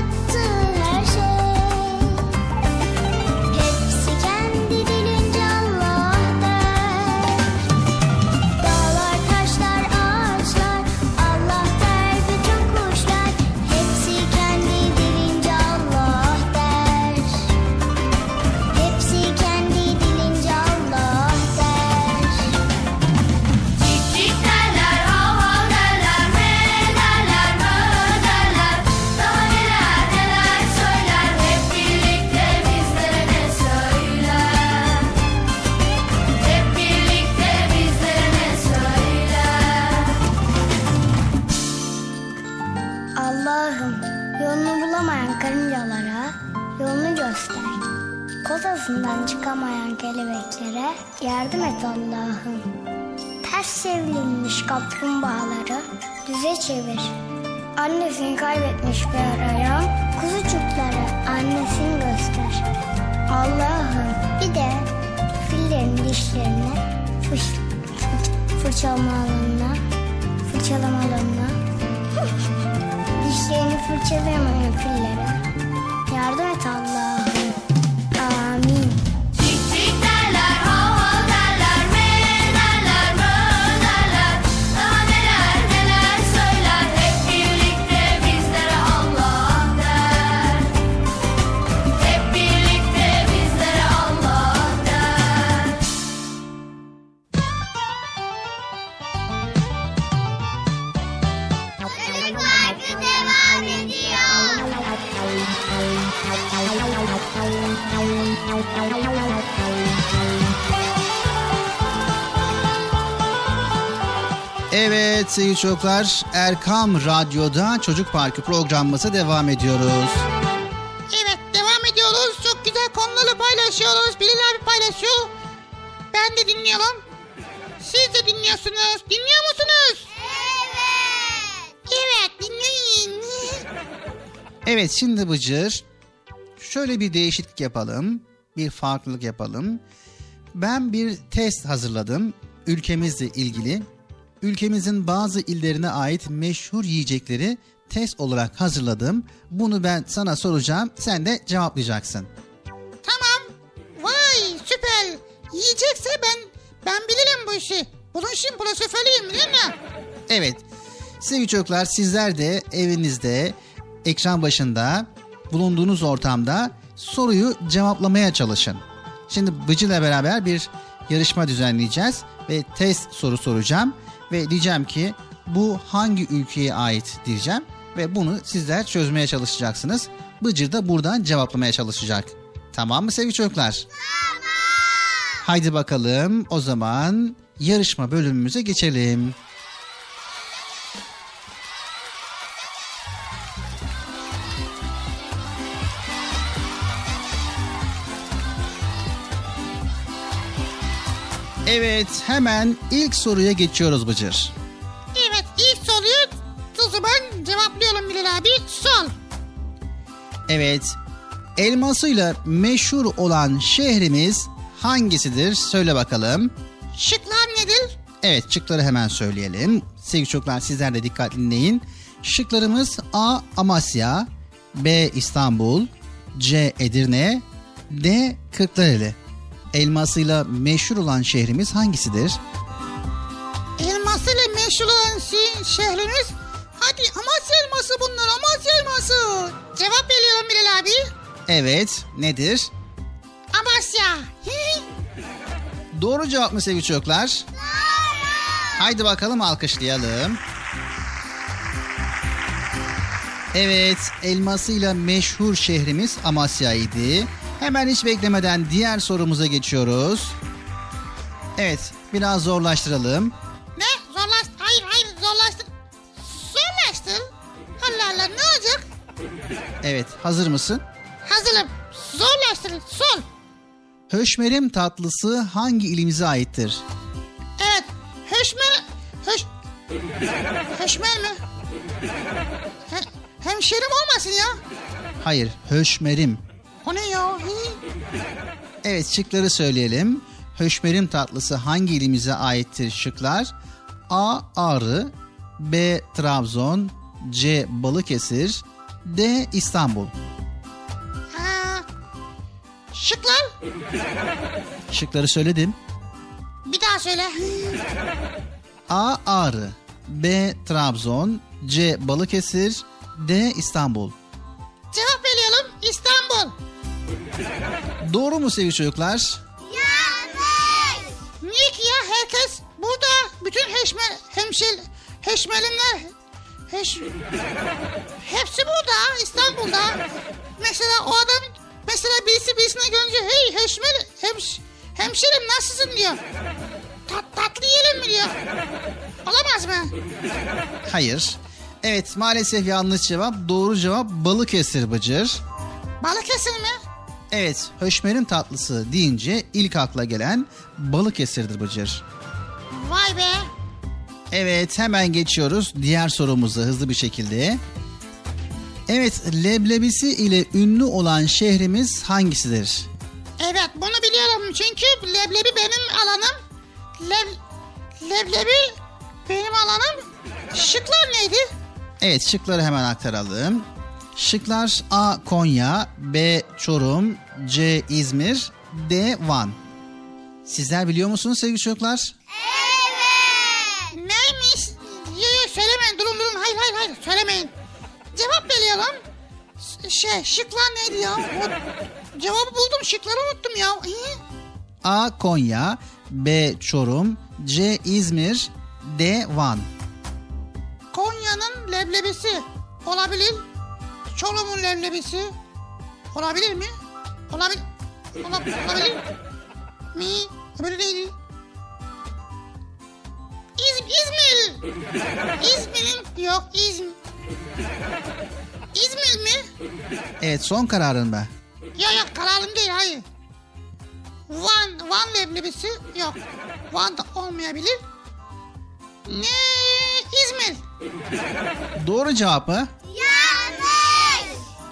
Evet sevgili çocuklar Erkam Radyo'da Çocuk Parkı programımıza devam ediyoruz. Evet devam ediyoruz. Çok güzel konuları paylaşıyoruz. Bilal abi paylaşıyor. Ben de dinliyorum. Siz de dinliyorsunuz. Dinliyor musunuz? Evet. Evet dinleyin. Evet şimdi Bıcır şöyle bir değişiklik yapalım. Bir farklılık yapalım. Ben bir test hazırladım ülkemizle ilgili. Ülkemizin bazı illerine ait meşhur yiyecekleri test olarak hazırladım. Bunu ben sana soracağım. Sen de cevaplayacaksın. Tamam. Vay süper. Yiyecekse ben ben bilirim bu işi. Bunun için profesörüyüm değil mi? Evet. Sevgili çocuklar sizler de evinizde, ekran başında, bulunduğunuz ortamda soruyu cevaplamaya çalışın. Şimdi Bıcı'la beraber bir yarışma düzenleyeceğiz ve test soru soracağım ve diyeceğim ki bu hangi ülkeye ait diyeceğim ve bunu sizler çözmeye çalışacaksınız. Bıcır da buradan cevaplamaya çalışacak. Tamam mı sevgili çocuklar? Haydi bakalım o zaman yarışma bölümümüze geçelim. Evet hemen ilk soruya geçiyoruz Bıcır. Evet ilk soruyu o zaman cevaplayalım Bilal abi. Sol. Evet elmasıyla meşhur olan şehrimiz hangisidir? Söyle bakalım. Şıklar nedir? Evet şıkları hemen söyleyelim. Sevgili çocuklar sizler de dikkatli dinleyin. Şıklarımız A. Amasya B. İstanbul C. Edirne D. Kırklareli. Elmasıyla meşhur olan şehrimiz hangisidir? Elmasıyla meşhur olan şehrimiz. Hadi Amasya elması bunlar Amasya elması. Cevap veriyorum Bilal abi. Evet nedir? Amasya. Doğru cevap mı sevgili çocuklar? Haydi bakalım alkışlayalım. Evet, elmasıyla meşhur şehrimiz Amasya'ydı. Hemen hiç beklemeden diğer sorumuza geçiyoruz. Evet, biraz zorlaştıralım. ne? Zorlaştır. Hayır hayır zorlaştır. Zorlaştır. Evet hazır mısın? Hazırım. Zorlaştırın. Sol. Höşmerim tatlısı hangi ilimize aittir? Evet. Höşmer... Höş... Höşmer mi? He, hemşerim olmasın ya. Hayır höşmerim. O ne ya? Evet şıkları söyleyelim. Höşmerim tatlısı hangi ilimize aittir şıklar? A. Ağrı B. Trabzon C. Balıkesir D. İstanbul Ha. Şıklar. Şıkları söyledim. Bir daha söyle. A. Ağrı B. Trabzon C. Balıkesir D. İstanbul Cevap veriyorum. İstanbul. Doğru mu sevgili çocuklar? Niye ki ya herkes burada bütün heşme, hemşel, heşmelimler heş, hepsi burada İstanbul'da. Mesela o adam mesela birisi birisine görünce hey heşmel hemş, hemşerim nasılsın diyor. Tat, tatlı yiyelim mi diyor. Olamaz mı? Hayır. Evet maalesef yanlış cevap. Doğru cevap Balıkesir Bıcır. Balıkesir mi? Evet, höşmerim tatlısı deyince ilk akla gelen Balıkesir'dir Bıcır. Vay be. Evet, hemen geçiyoruz diğer sorumuza hızlı bir şekilde. Evet, leblebisi ile ünlü olan şehrimiz hangisidir? Evet bunu biliyorum çünkü leblebi benim alanım. Leb, leblebi benim alanım. Şıklar neydi? Evet, şıkları hemen aktaralım. Şıklar A. Konya, B. Çorum, C. İzmir, D. Van. Sizler biliyor musunuz sevgili çocuklar? Neymiş? Yo, yo, söylemeyin durun durun hayır hayır hayır söylemeyin. Cevap veriyorum. Şey şıklar neydi ya? O, cevabı buldum şıkları unuttum ya. İyi. A. Konya, B. Çorum, C. İzmir, D. Van. Konya'nın leblebisi olabilir. Çorum'un leblebisi olabilir mi? Olabilir. Ola, olabilir mi? Öbürü neydi? İz, İzmir. İzmir'in yok İzmir. İzmir mi? Evet, son kararın mı? Ya yok kararım değil hayır. Van, Van leblebisi yok. Van da olmayabilir. Ne? İzmir. Doğru cevap mı?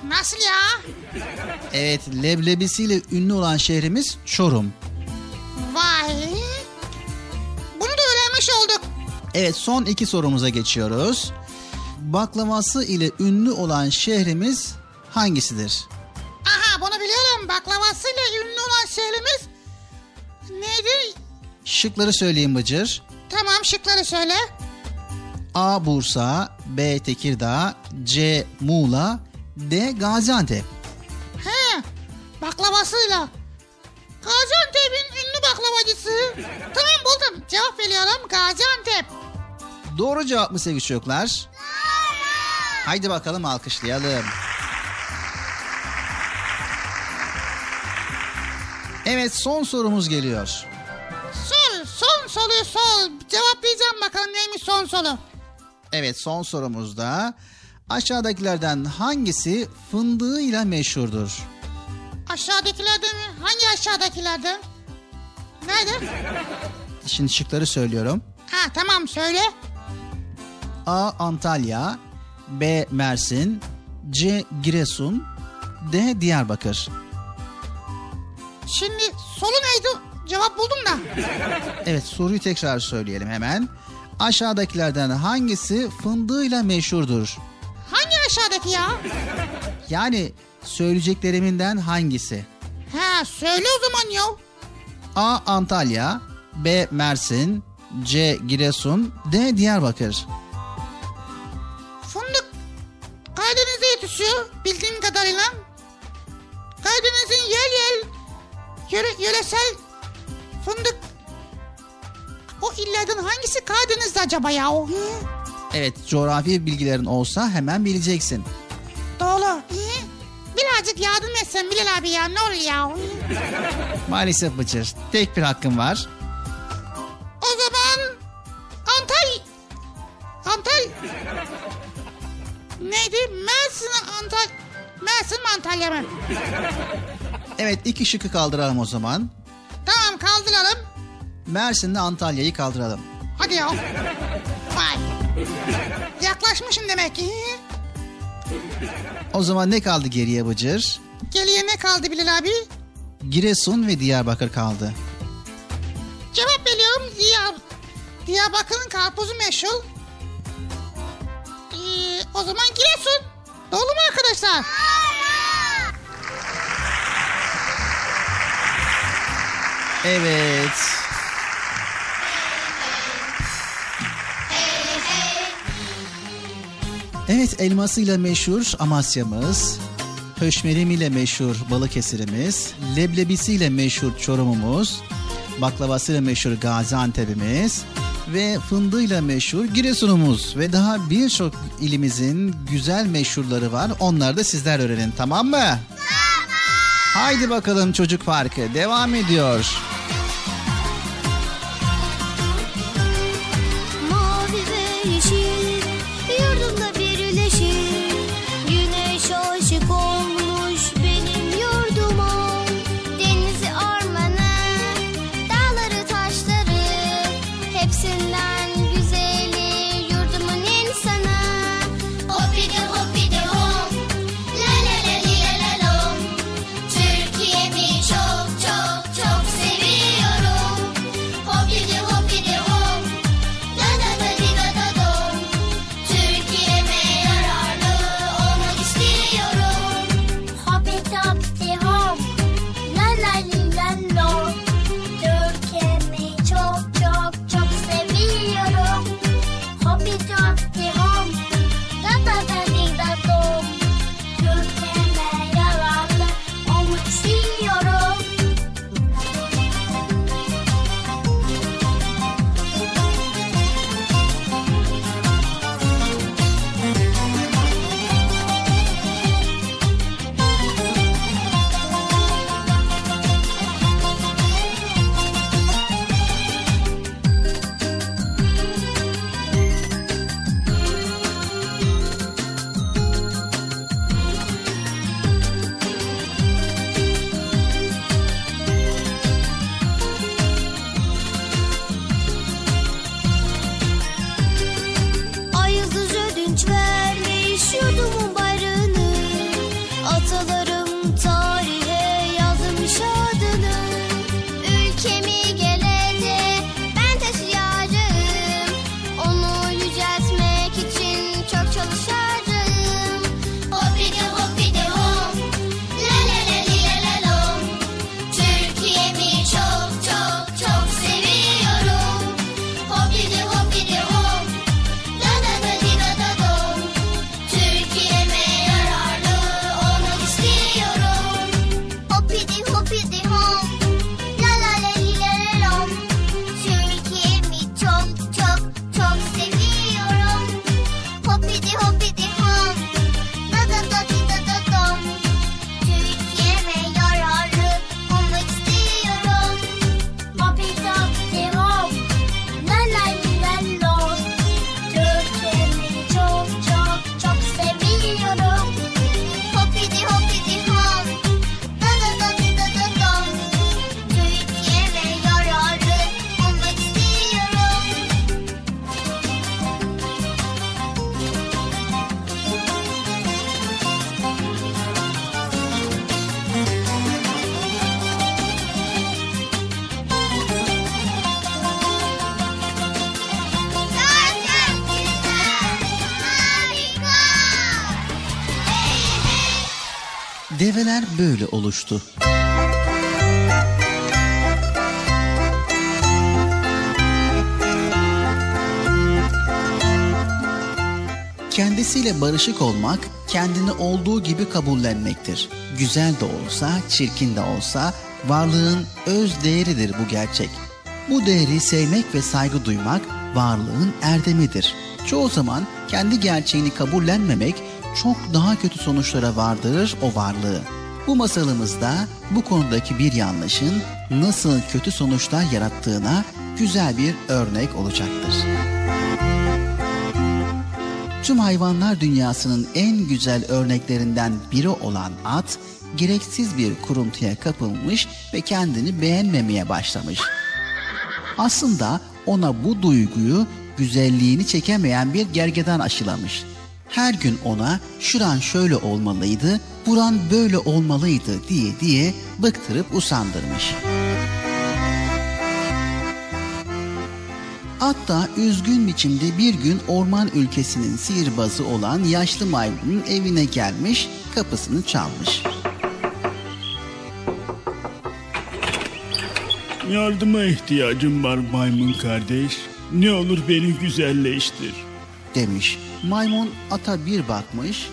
Nasıl ya? Evet, leblebisiyle ünlü olan şehrimiz Çorum. Vay. Bunu da öğrenmiş olduk. Evet, son iki sorumuza geçiyoruz. Baklavası ile ünlü olan şehrimiz hangisidir? Aha bunu biliyorum. Baklavasıyla ünlü olan şehrimiz neydi? Şıkları söyleyeyim Bıcır. Tamam şıkları söyle. A. Bursa, B. Tekirdağ, C. Muğla, D. Gaziantep. He, baklavasıyla. Gaziantep'in ünlü baklavacısı. Tamam buldum. Cevap veriyorum Gaziantep. Doğru cevap mı sevgili çocuklar? Haydi bakalım alkışlayalım. Evet son sorumuz geliyor. Sol, son soruyu sol. Cevaplayacağım bakalım neymiş son soru. Evet son sorumuzda aşağıdakilerden hangisi fındığıyla meşhurdur? Aşağıdakilerden mi? Hangi aşağıdakilerden? Nerede? Şimdi şıkları söylüyorum. Ha tamam söyle. A. Antalya B. Mersin C. Giresun D. Diyarbakır Şimdi solu neydi? Cevap buldum da. Evet soruyu tekrar söyleyelim hemen. Aşağıdakilerden hangisi fındığıyla meşhurdur? Aşağıdaki ya? Yani söyleyeceklerimden hangisi? Ha söyle o zaman ya. A. Antalya B. Mersin C. Giresun D. Diyarbakır Fındık Karadeniz'de yetişiyor bildiğim kadarıyla. Karadeniz'in yer yer yöre, yöresel fındık o illerden hangisi Karadeniz'de acaba ya? Hı? Evet coğrafi bilgilerin olsa hemen bileceksin. Doğru. Hı-hı. Birazcık yardım etsen Bilal abi ya ne olur ya. Maalesef Bıcır tek bir hakkın var. O zaman Antal... Antal... Neydi? Mersin Antal... Mersin Antalya mı? Evet iki şıkı kaldıralım o zaman. Tamam kaldıralım. Mersin'le Antalya'yı kaldıralım. Hadi ya. Vay. Yaklaşmışsın demek ki. O zaman ne kaldı geriye Bıcır? Geriye ne kaldı Bilal abi? Giresun ve Diyarbakır kaldı. Cevap veriyorum. Diyar, Diyarbakır'ın karpuzu meşhur. Ee, o zaman Giresun. Doğru mu arkadaşlar? Evet. Evet elmasıyla meşhur Amasya'mız, höşmerimiyle meşhur Balıkesir'imiz, leblebisiyle meşhur Çorum'umuz, baklavasıyla meşhur Gaziantep'imiz ve fındığıyla meşhur Giresun'umuz ve daha birçok ilimizin güzel meşhurları var. Onları da sizler öğrenin tamam mı? Tamam. Haydi bakalım çocuk parkı devam ediyor. Develer böyle oluştu. Kendisiyle barışık olmak, kendini olduğu gibi kabullenmektir. Güzel de olsa, çirkin de olsa varlığın öz değeridir bu gerçek. Bu değeri sevmek ve saygı duymak varlığın erdemidir. Çoğu zaman kendi gerçeğini kabullenmemek çok daha kötü sonuçlara vardırır o varlığı. Bu masalımızda bu konudaki bir yanlışın nasıl kötü sonuçlar yarattığına güzel bir örnek olacaktır. Tüm hayvanlar dünyasının en güzel örneklerinden biri olan at, gereksiz bir kuruntuya kapılmış ve kendini beğenmemeye başlamış. Aslında ona bu duyguyu güzelliğini çekemeyen bir gergedan aşılamış. Her gün ona şuran şöyle olmalıydı, buran böyle olmalıydı diye diye bıktırıp usandırmış. Hatta üzgün biçimde bir gün orman ülkesinin sihirbazı olan yaşlı maymunun evine gelmiş, kapısını çalmış. Yardıma ihtiyacım var maymun kardeş. Ne olur beni güzelleştir. demiş. Maymun ata bir bakmış,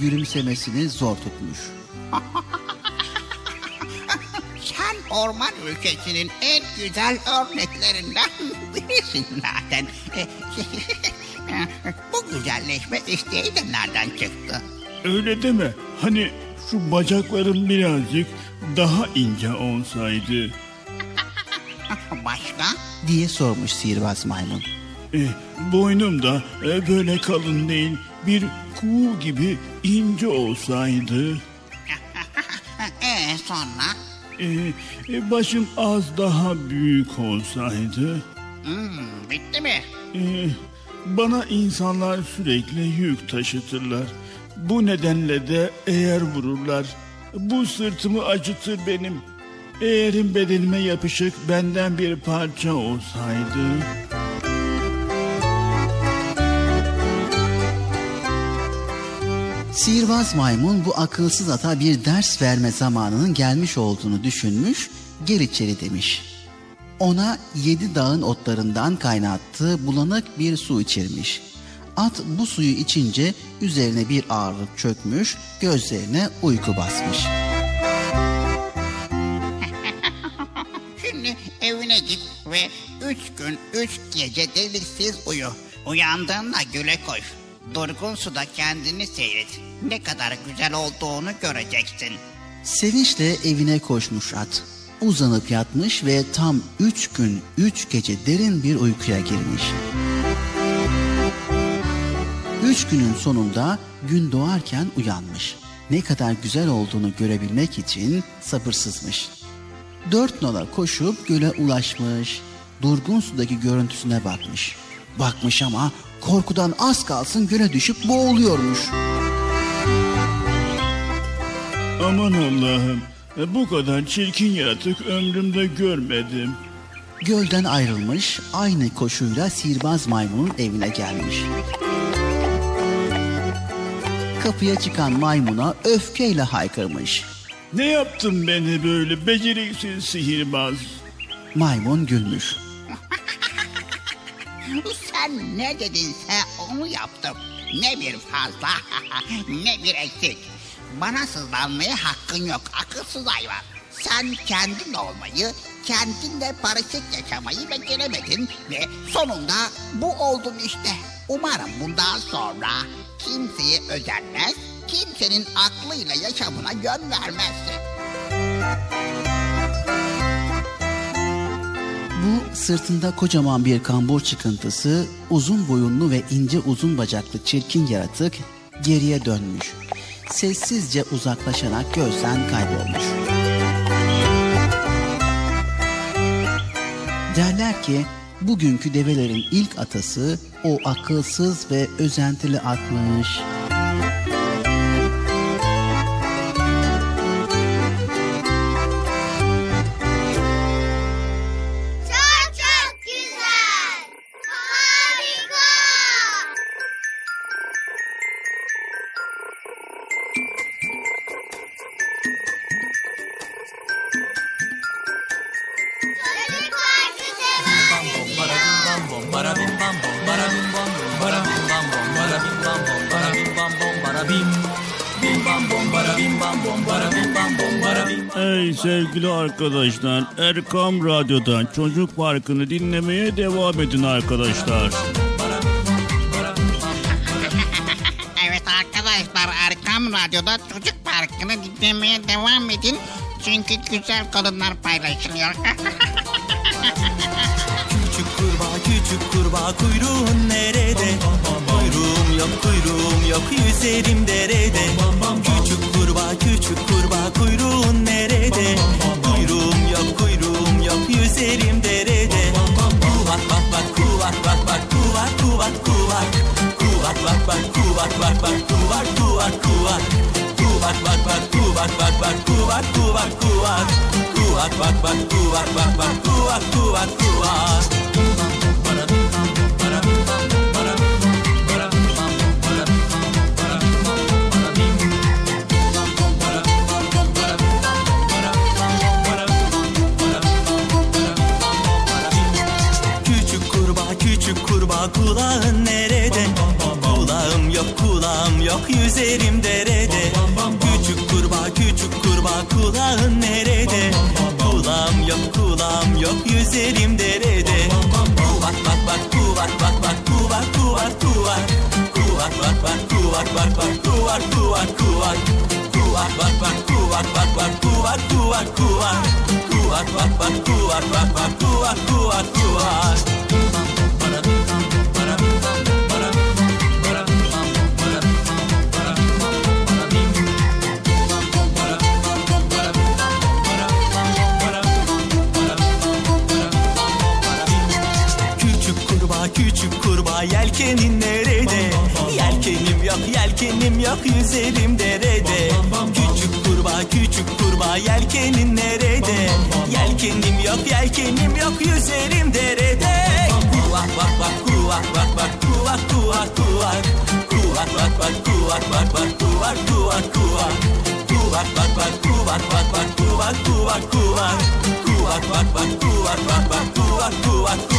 gülümsemesini zor tutmuş. Sen orman ülkesinin en güzel örneklerinden birisin zaten. Bu güzelleşme isteği de nereden çıktı? Öyle deme. Hani şu bacaklarım birazcık daha ince olsaydı. Başka? diye sormuş sihirbaz maymun. E, boynum da e, böyle kalın değil. Bir kuğu gibi ince olsaydı. Ee sonra? E, e, başım az daha büyük olsaydı. Hmm, bitti mi? E, bana insanlar sürekli yük taşıtırlar. Bu nedenle de eğer vururlar. Bu sırtımı acıtır benim. Eğerim bedenime yapışık benden bir parça olsaydı. Sihirbaz maymun bu akılsız ata bir ders verme zamanının gelmiş olduğunu düşünmüş, gel içeri demiş. Ona yedi dağın otlarından kaynattığı bulanık bir su içirmiş. At bu suyu içince üzerine bir ağırlık çökmüş, gözlerine uyku basmış. Şimdi evine git ve üç gün üç gece deliksiz uyu. Uyandığında güle koş. Durgun suda kendini seyret. Ne kadar güzel olduğunu göreceksin. Sevinçle evine koşmuş at. Uzanıp yatmış ve tam üç gün üç gece derin bir uykuya girmiş. Üç günün sonunda gün doğarken uyanmış. Ne kadar güzel olduğunu görebilmek için sabırsızmış. Dört nala koşup göle ulaşmış. Durgun sudaki görüntüsüne bakmış. Bakmış ama korkudan az kalsın göle düşüp boğuluyormuş. Aman Allah'ım. e, Bu kadar çirkin yaratık ömrümde görmedim. Gölden ayrılmış, aynı koşuyla sihirbaz maymunun evine gelmiş. Kapıya çıkan maymuna öfkeyle haykırmış. Ne yaptın beni böyle beceriksiz sihirbaz? Maymun gülmüş. Sen ne dedinse onu yaptım. Ne bir fazla ne bir eksik. Bana sızlanmaya hakkın yok akılsız hayvan. Sen kendin olmayı, kendinle barışık yaşamayı beceremedin ve sonunda bu oldun işte. Umarım bundan sonra kimseye özenmez, kimsenin aklıyla yaşamına yön vermezsin. Bu sırtında kocaman bir kambur çıkıntısı, uzun boyunlu ve ince uzun bacaklı çirkin yaratık geriye dönmüş. Sessizce uzaklaşarak gözden kaybolmuş. Derler ki bugünkü develerin ilk atası o akılsız ve özentili atmış. Arkadaşlar, Erkam Radyo'dan Çocuk Parkı'nı dinlemeye devam edin arkadaşlar. Evet arkadaşlar Erkam Radyo'da Çocuk Parkı'nı dinlemeye devam edin. Çünkü güzel konular paylaşılıyor. Küçük kurbağa küçük kurbağa kuyruğun nerede? Kuyruğum yok kuyruğum yok yüzerim derede. Küçük kurbağa kurbağa küçük kurbağa kuyruğun nerede? Kuyruğum yok kuyruğum yok yüzerim derede. Yok yüzerim derede. Küçük kurbağa küçük kurbağa kulağın nerede? Kulağım yok kulağım yok yüzerim derede. Kuvak bak bak kuvak bak bak kuvak kuvak kuvak. Kuvak bak bak kuvak bak bak kuvak kuvak kuvak. Kuvak bak bak kuvak bak bak kuvak kuvak kuvak. Kuvak bak bak kuvak bak bak kuvak kuvak kuvak. Yüzerim derede. Küçük kurbağa küçük kurbağa yelkenin nerede? Yelkenim yok yelkenim yok yüzerim derede. Kuvak bak bak kuvak bak bak kuvak kuvak kuvak. Kuvak bak bak kuvak bak bak kuvak kuvak kuvak. Kuvak bak bak kuvak bak bak kuvak kuvak kuvak. Kuvak bak bak kuvak bak bak kuvak kuvak kuvak.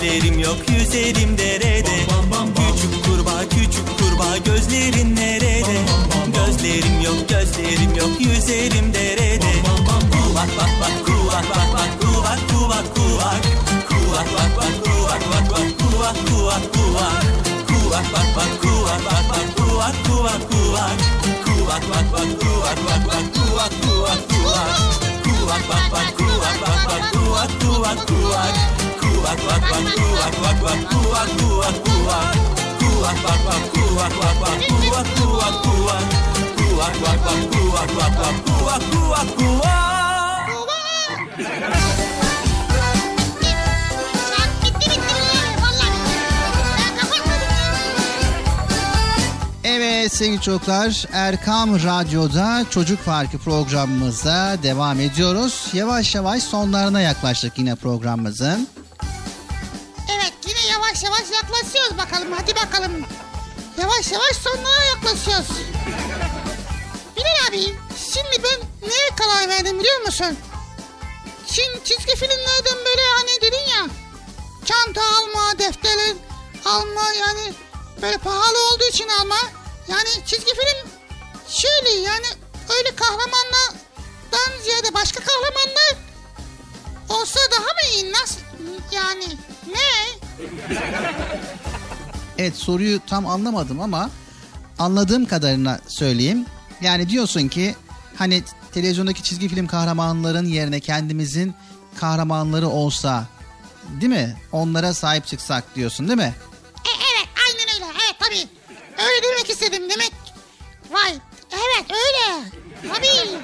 Gözlerim yok yüzerim bak kuvak kuvak kuvak. Kuvak bak bak kuvak bak bak kuvak kuvak kuvak. Kuvak bak bak kuvak bak bak. Vallahi bitti. Kapatmadım Evet sevgili çocuklar Erkam Radyo'da Çocuk Parkı programımızda devam ediyoruz. Yavaş yavaş sonlarına yaklaştık yine programımızın. Yavaş yavaş yaklaşıyoruz bakalım hadi bakalım. Yavaş yavaş sonlara yaklaşıyoruz. Bilal abi şimdi ben neye karar verdim biliyor musun? Şimdi çizgi filmlerden böyle hani dedin ya çanta alma, defterler alma yani böyle pahalı olduğu için alma. Yani çizgi film şöyle yani öyle kahramanlardan ziyade başka kahramanlar olsa daha mı iyi? Nasıl? Yani ne? Evet soruyu tam anlamadım ama anladığım kadarına söyleyeyim. Yani diyorsun ki hani televizyondaki çizgi film kahramanların yerine kendimizin kahramanları olsa değil mi? Onlara sahip çıksak diyorsun değil mi? E, evet aynen öyle. Evet tabii. Öyle demek istedim demek. Vay. Evet öyle. Tabii.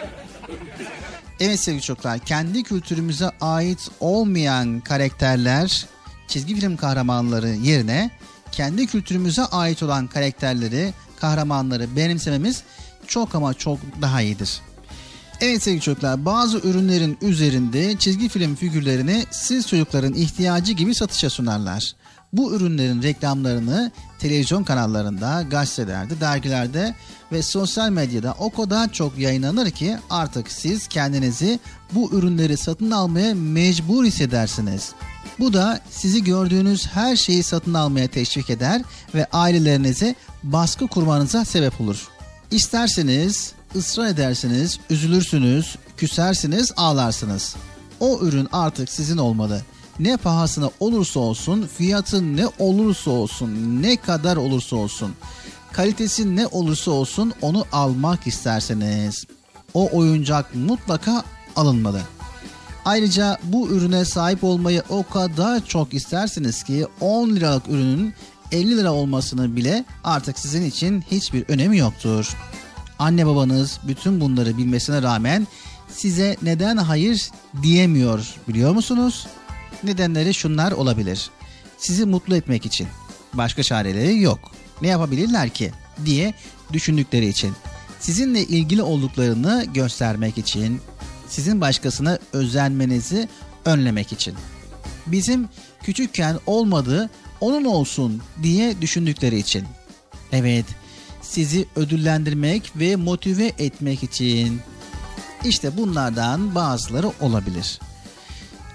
Evet sevgili çocuklar kendi kültürümüze ait olmayan karakterler çizgi film kahramanları yerine kendi kültürümüze ait olan karakterleri kahramanları benimsememiz çok ama çok daha iyidir. Evet sevgili çocuklar bazı ürünlerin üzerinde çizgi film figürlerini siz çocukların ihtiyacı gibi satışa sunarlar. Bu ürünlerin reklamlarını televizyon kanallarında, gazetelerde, dergilerde ve sosyal medyada o kadar çok yayınlanır ki artık siz kendinizi bu ürünleri satın almaya mecbur hissedersiniz. Bu da sizi gördüğünüz her şeyi satın almaya teşvik eder ve ailelerinize baskı kurmanıza sebep olur. İsterseniz, ısrar edersiniz, üzülürsünüz, küsersiniz, ağlarsınız. O ürün artık sizin olmalı. ne pahasına olursa olsun, fiyatı ne olursa olsun, ne kadar olursa olsun, kalitesi ne olursa olsun onu almak isterseniz o oyuncak mutlaka alınmalı. Ayrıca bu ürüne sahip olmayı o kadar çok istersiniz ki 10 liralık ürünün 50 lira olmasını bile artık sizin için hiçbir önemi yoktur. Anne babanız bütün bunları bilmesine rağmen size neden hayır diyemiyor biliyor musunuz? Nedenleri şunlar olabilir. Sizi mutlu etmek için. Başka çareleri yok. Ne yapabilirler ki diye düşündükleri için. Sizinle ilgili olduklarını göstermek için, sizin başkasına özenmenizi önlemek için. Bizim küçükken olmadığı onun olsun diye düşündükleri için. Evet, sizi ödüllendirmek ve motive etmek için. İşte bunlardan bazıları olabilir.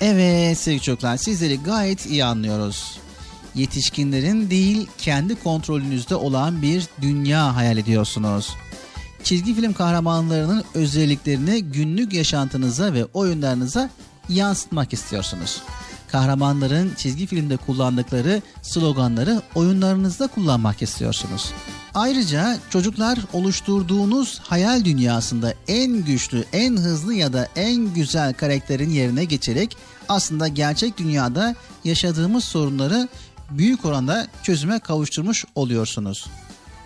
Evet sevgili çocuklar sizleri gayet iyi anlıyoruz. Yetişkinlerin değil kendi kontrolünüzde olan bir dünya hayal ediyorsunuz. Çizgi film kahramanlarının özelliklerini günlük yaşantınıza ve oyunlarınıza yansıtmak istiyorsunuz. Kahramanların çizgi filmde kullandıkları sloganları oyunlarınızda kullanmak istiyorsunuz. Ayrıca çocuklar oluşturduğunuz hayal dünyasında en güçlü, en hızlı ya da en güzel karakterin yerine geçerek aslında gerçek dünyada yaşadığımız sorunları büyük oranda çözüme kavuşturmuş oluyorsunuz.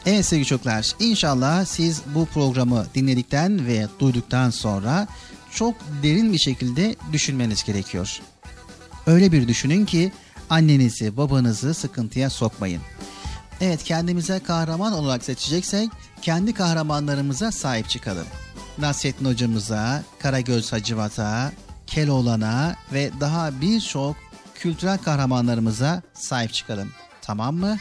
Evet sevgili çocuklar inşallah siz bu programı dinledikten ve duyduktan sonra çok derin bir şekilde düşünmeniz gerekiyor. Öyle bir düşünün ki annenizi babanızı sıkıntıya sokmayın. Evet kendimize kahraman olarak seçeceksek kendi kahramanlarımıza sahip çıkalım. Nasrettin hocamıza, Karagöz Hacivat'a, Keloğlan'a ve daha birçok kültürel kahramanlarımıza sahip çıkalım. Tamam mı?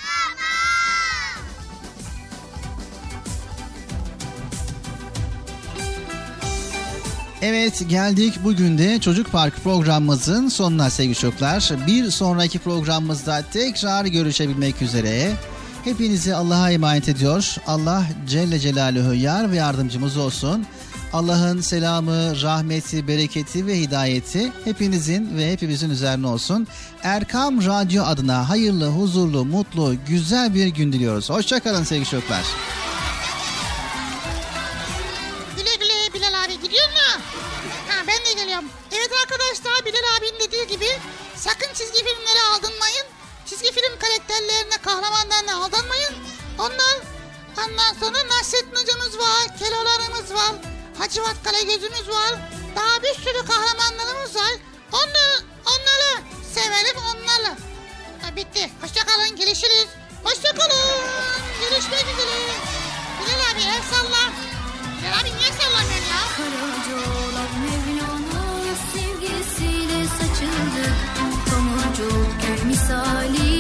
Evet geldik bugün de Çocuk Park programımızın sonuna sevgili çocuklar. Bir sonraki programımızda tekrar görüşebilmek üzere. Hepinizi Allah'a emanet ediyor. Allah Celle Celaluhu yar ve yardımcımız olsun. Allah'ın selamı, rahmeti, bereketi ve hidayeti hepinizin ve hepimizin üzerine olsun. Erkam Radyo adına hayırlı, huzurlu, mutlu, güzel bir gün diliyoruz. Hoşçakalın sevgili çocuklar. Evet arkadaşlar Bilal abinin dediği gibi sakın çizgi filmlere aldınmayın. Çizgi film karakterlerine, kahramanlarına aldanmayın. Onlar ondan sonra Nasrettin hocamız var, Keloğlan'ımız var, Hacivat Karagöz'ümüz var. Daha bir sürü kahramanlarımız var. Onları, onları severim onlarla. Ha, bitti. Hoşçakalın, görüşürüz. Hoşçakalın. Görüşmek üzere. Bilal abi el salla. Bilal abi niye sallamıyorsun ya? Misali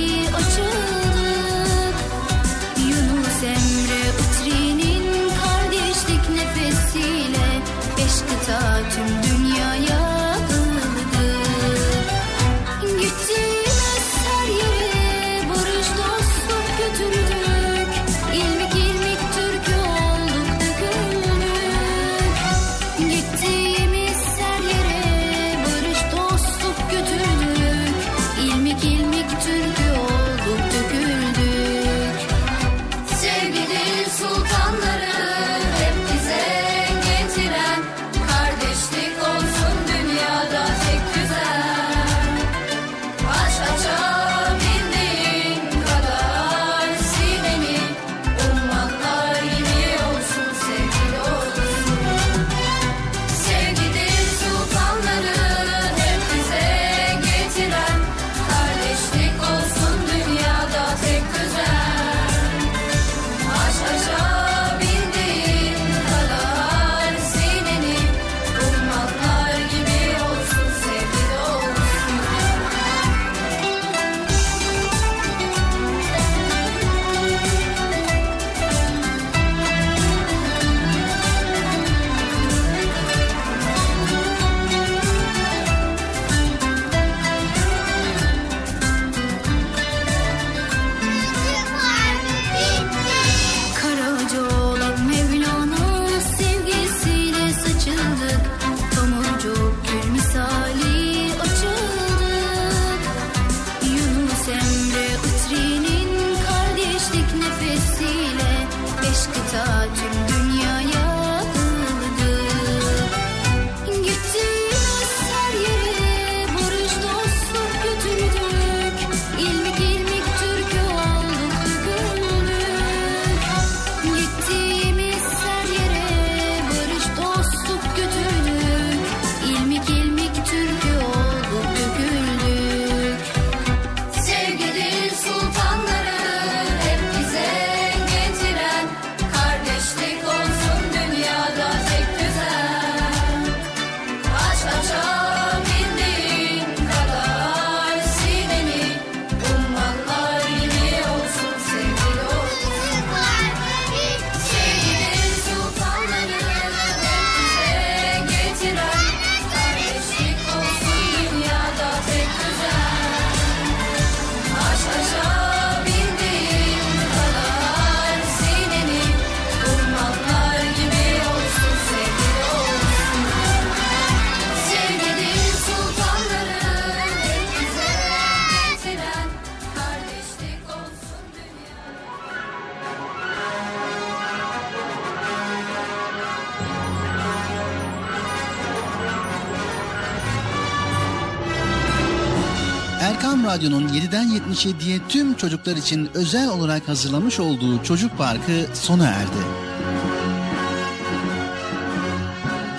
7'den 77'ye tüm çocuklar için özel olarak hazırlamış olduğu Çocuk Parkı sona erdi.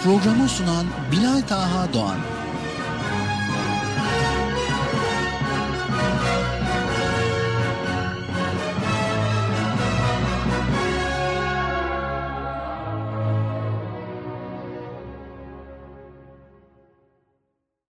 Programı sunan Bilal Taha Doğan.